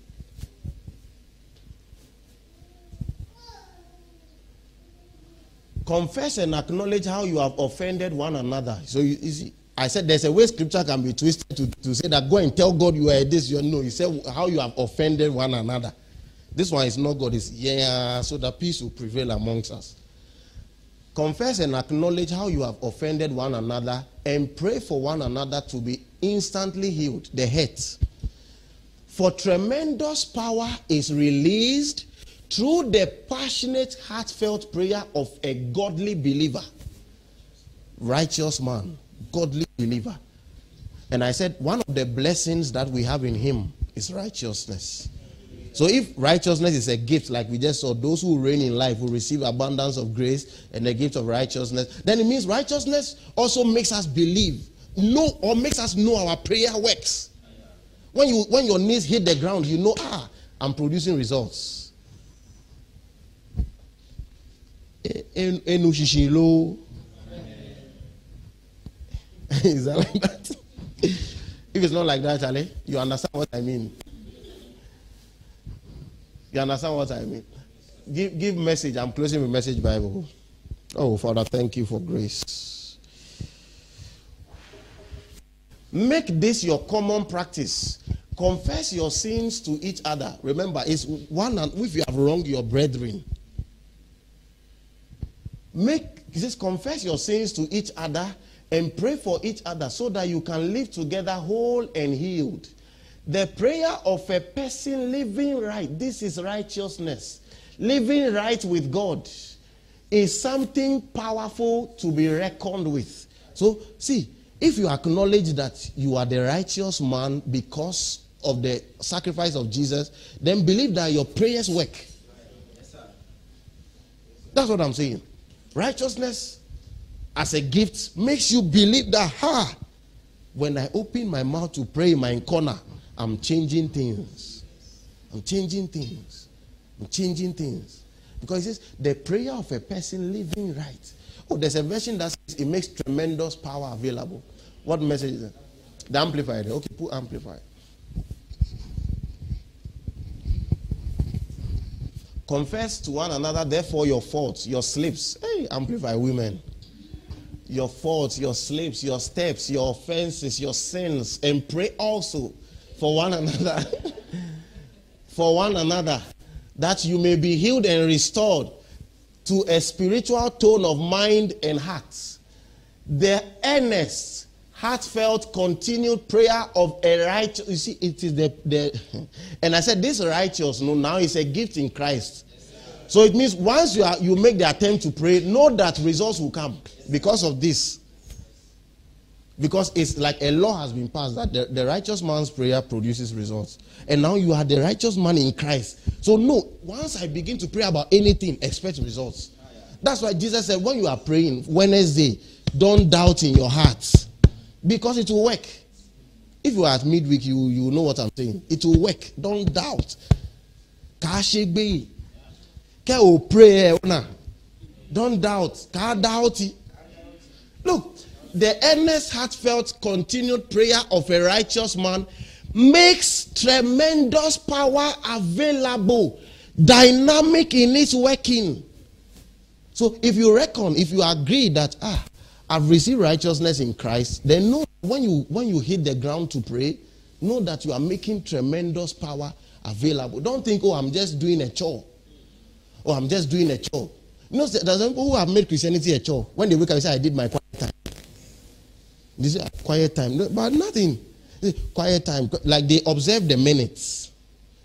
Confess and acknowledge how you have offended one another. So you, you see, I said there's a way scripture can be twisted to, to say that go and tell God you are this, you know. He said how you have offended one another. This one is not God, it's yeah, so that peace will prevail amongst us. Confess and acknowledge how you have offended one another and pray for one another to be instantly healed. The hurt. For tremendous power is released through the passionate, heartfelt prayer of a godly believer, righteous man, godly believer. And I said, one of the blessings that we have in him is righteousness. So if righteousness is a gift, like we just saw, those who reign in life will receive abundance of grace and the gift of righteousness, then it means righteousness also makes us believe, know, or makes us know our prayer works. When you when your knees hit the ground, you know, ah, I'm producing results. Is that like that? if it's not like that, Charlie, you understand what I mean. You understand what I mean? Give give message. I'm closing with message Bible. Oh, Father, thank you for grace. Make this your common practice. Confess your sins to each other. Remember, it's one and if you have wronged your brethren. Make just confess your sins to each other and pray for each other so that you can live together whole and healed. The prayer of a person living right, this is righteousness. Living right with God is something powerful to be reckoned with. So, see, if you acknowledge that you are the righteous man because of the sacrifice of Jesus, then believe that your prayers work. That's what I'm saying. Righteousness as a gift makes you believe that, ha, when I open my mouth to pray in my corner, I'm changing things. I'm changing things. I'm changing things. Because it says the prayer of a person living right. Oh, there's a version that says it makes tremendous power available. What message is that? The amplified. Okay, put amplified. Confess to one another, therefore, your faults, your slips. Hey, amplify women. Your faults, your slips, your steps, your offenses, your sins, and pray also for one another. for one another, that you may be healed and restored to a spiritual tone of mind and heart. The earnest, heartfelt, continued prayer of a righteous. You see, it is the, the and I said this righteous no now is a gift in Christ. So it means once you are you make the attempt to pray, know that results will come because of this. Because it's like a law has been passed that the, the righteous man's prayer produces results. And now you are the righteous man in Christ. So, no, once I begin to pray about anything, expect results. That's why Jesus said, when you are praying Wednesday, don't doubt in your hearts because it will work. If you are at midweek, you, you know what I'm saying. It will work. Don't doubt. Kashigbe. Ke o pray Don't doubt. Ka doubt. Look, the earnest, heartfelt, continued prayer of a righteous man makes tremendous power available, dynamic in its working. So if you reckon, if you agree that ah, I've received righteousness in Christ, then know when you when you hit the ground to pray, know that you are making tremendous power available. Don't think, oh, I'm just doing a chore. Oh, I'm just doing a chore. You know, there's people who have made Christianity a chore. When they wake up and say, I did my quiet time. This is ah, quiet time. but nothing. Quiet time. Like they observe the minutes.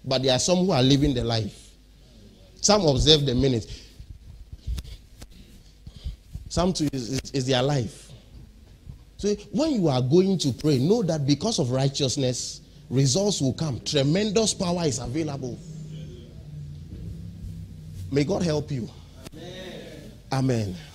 But there are some who are living the life. Some observe the minutes. Some too is, is, is their life. So when you are going to pray, know that because of righteousness, results will come. Tremendous power is available. May God help you. Amen. Amen.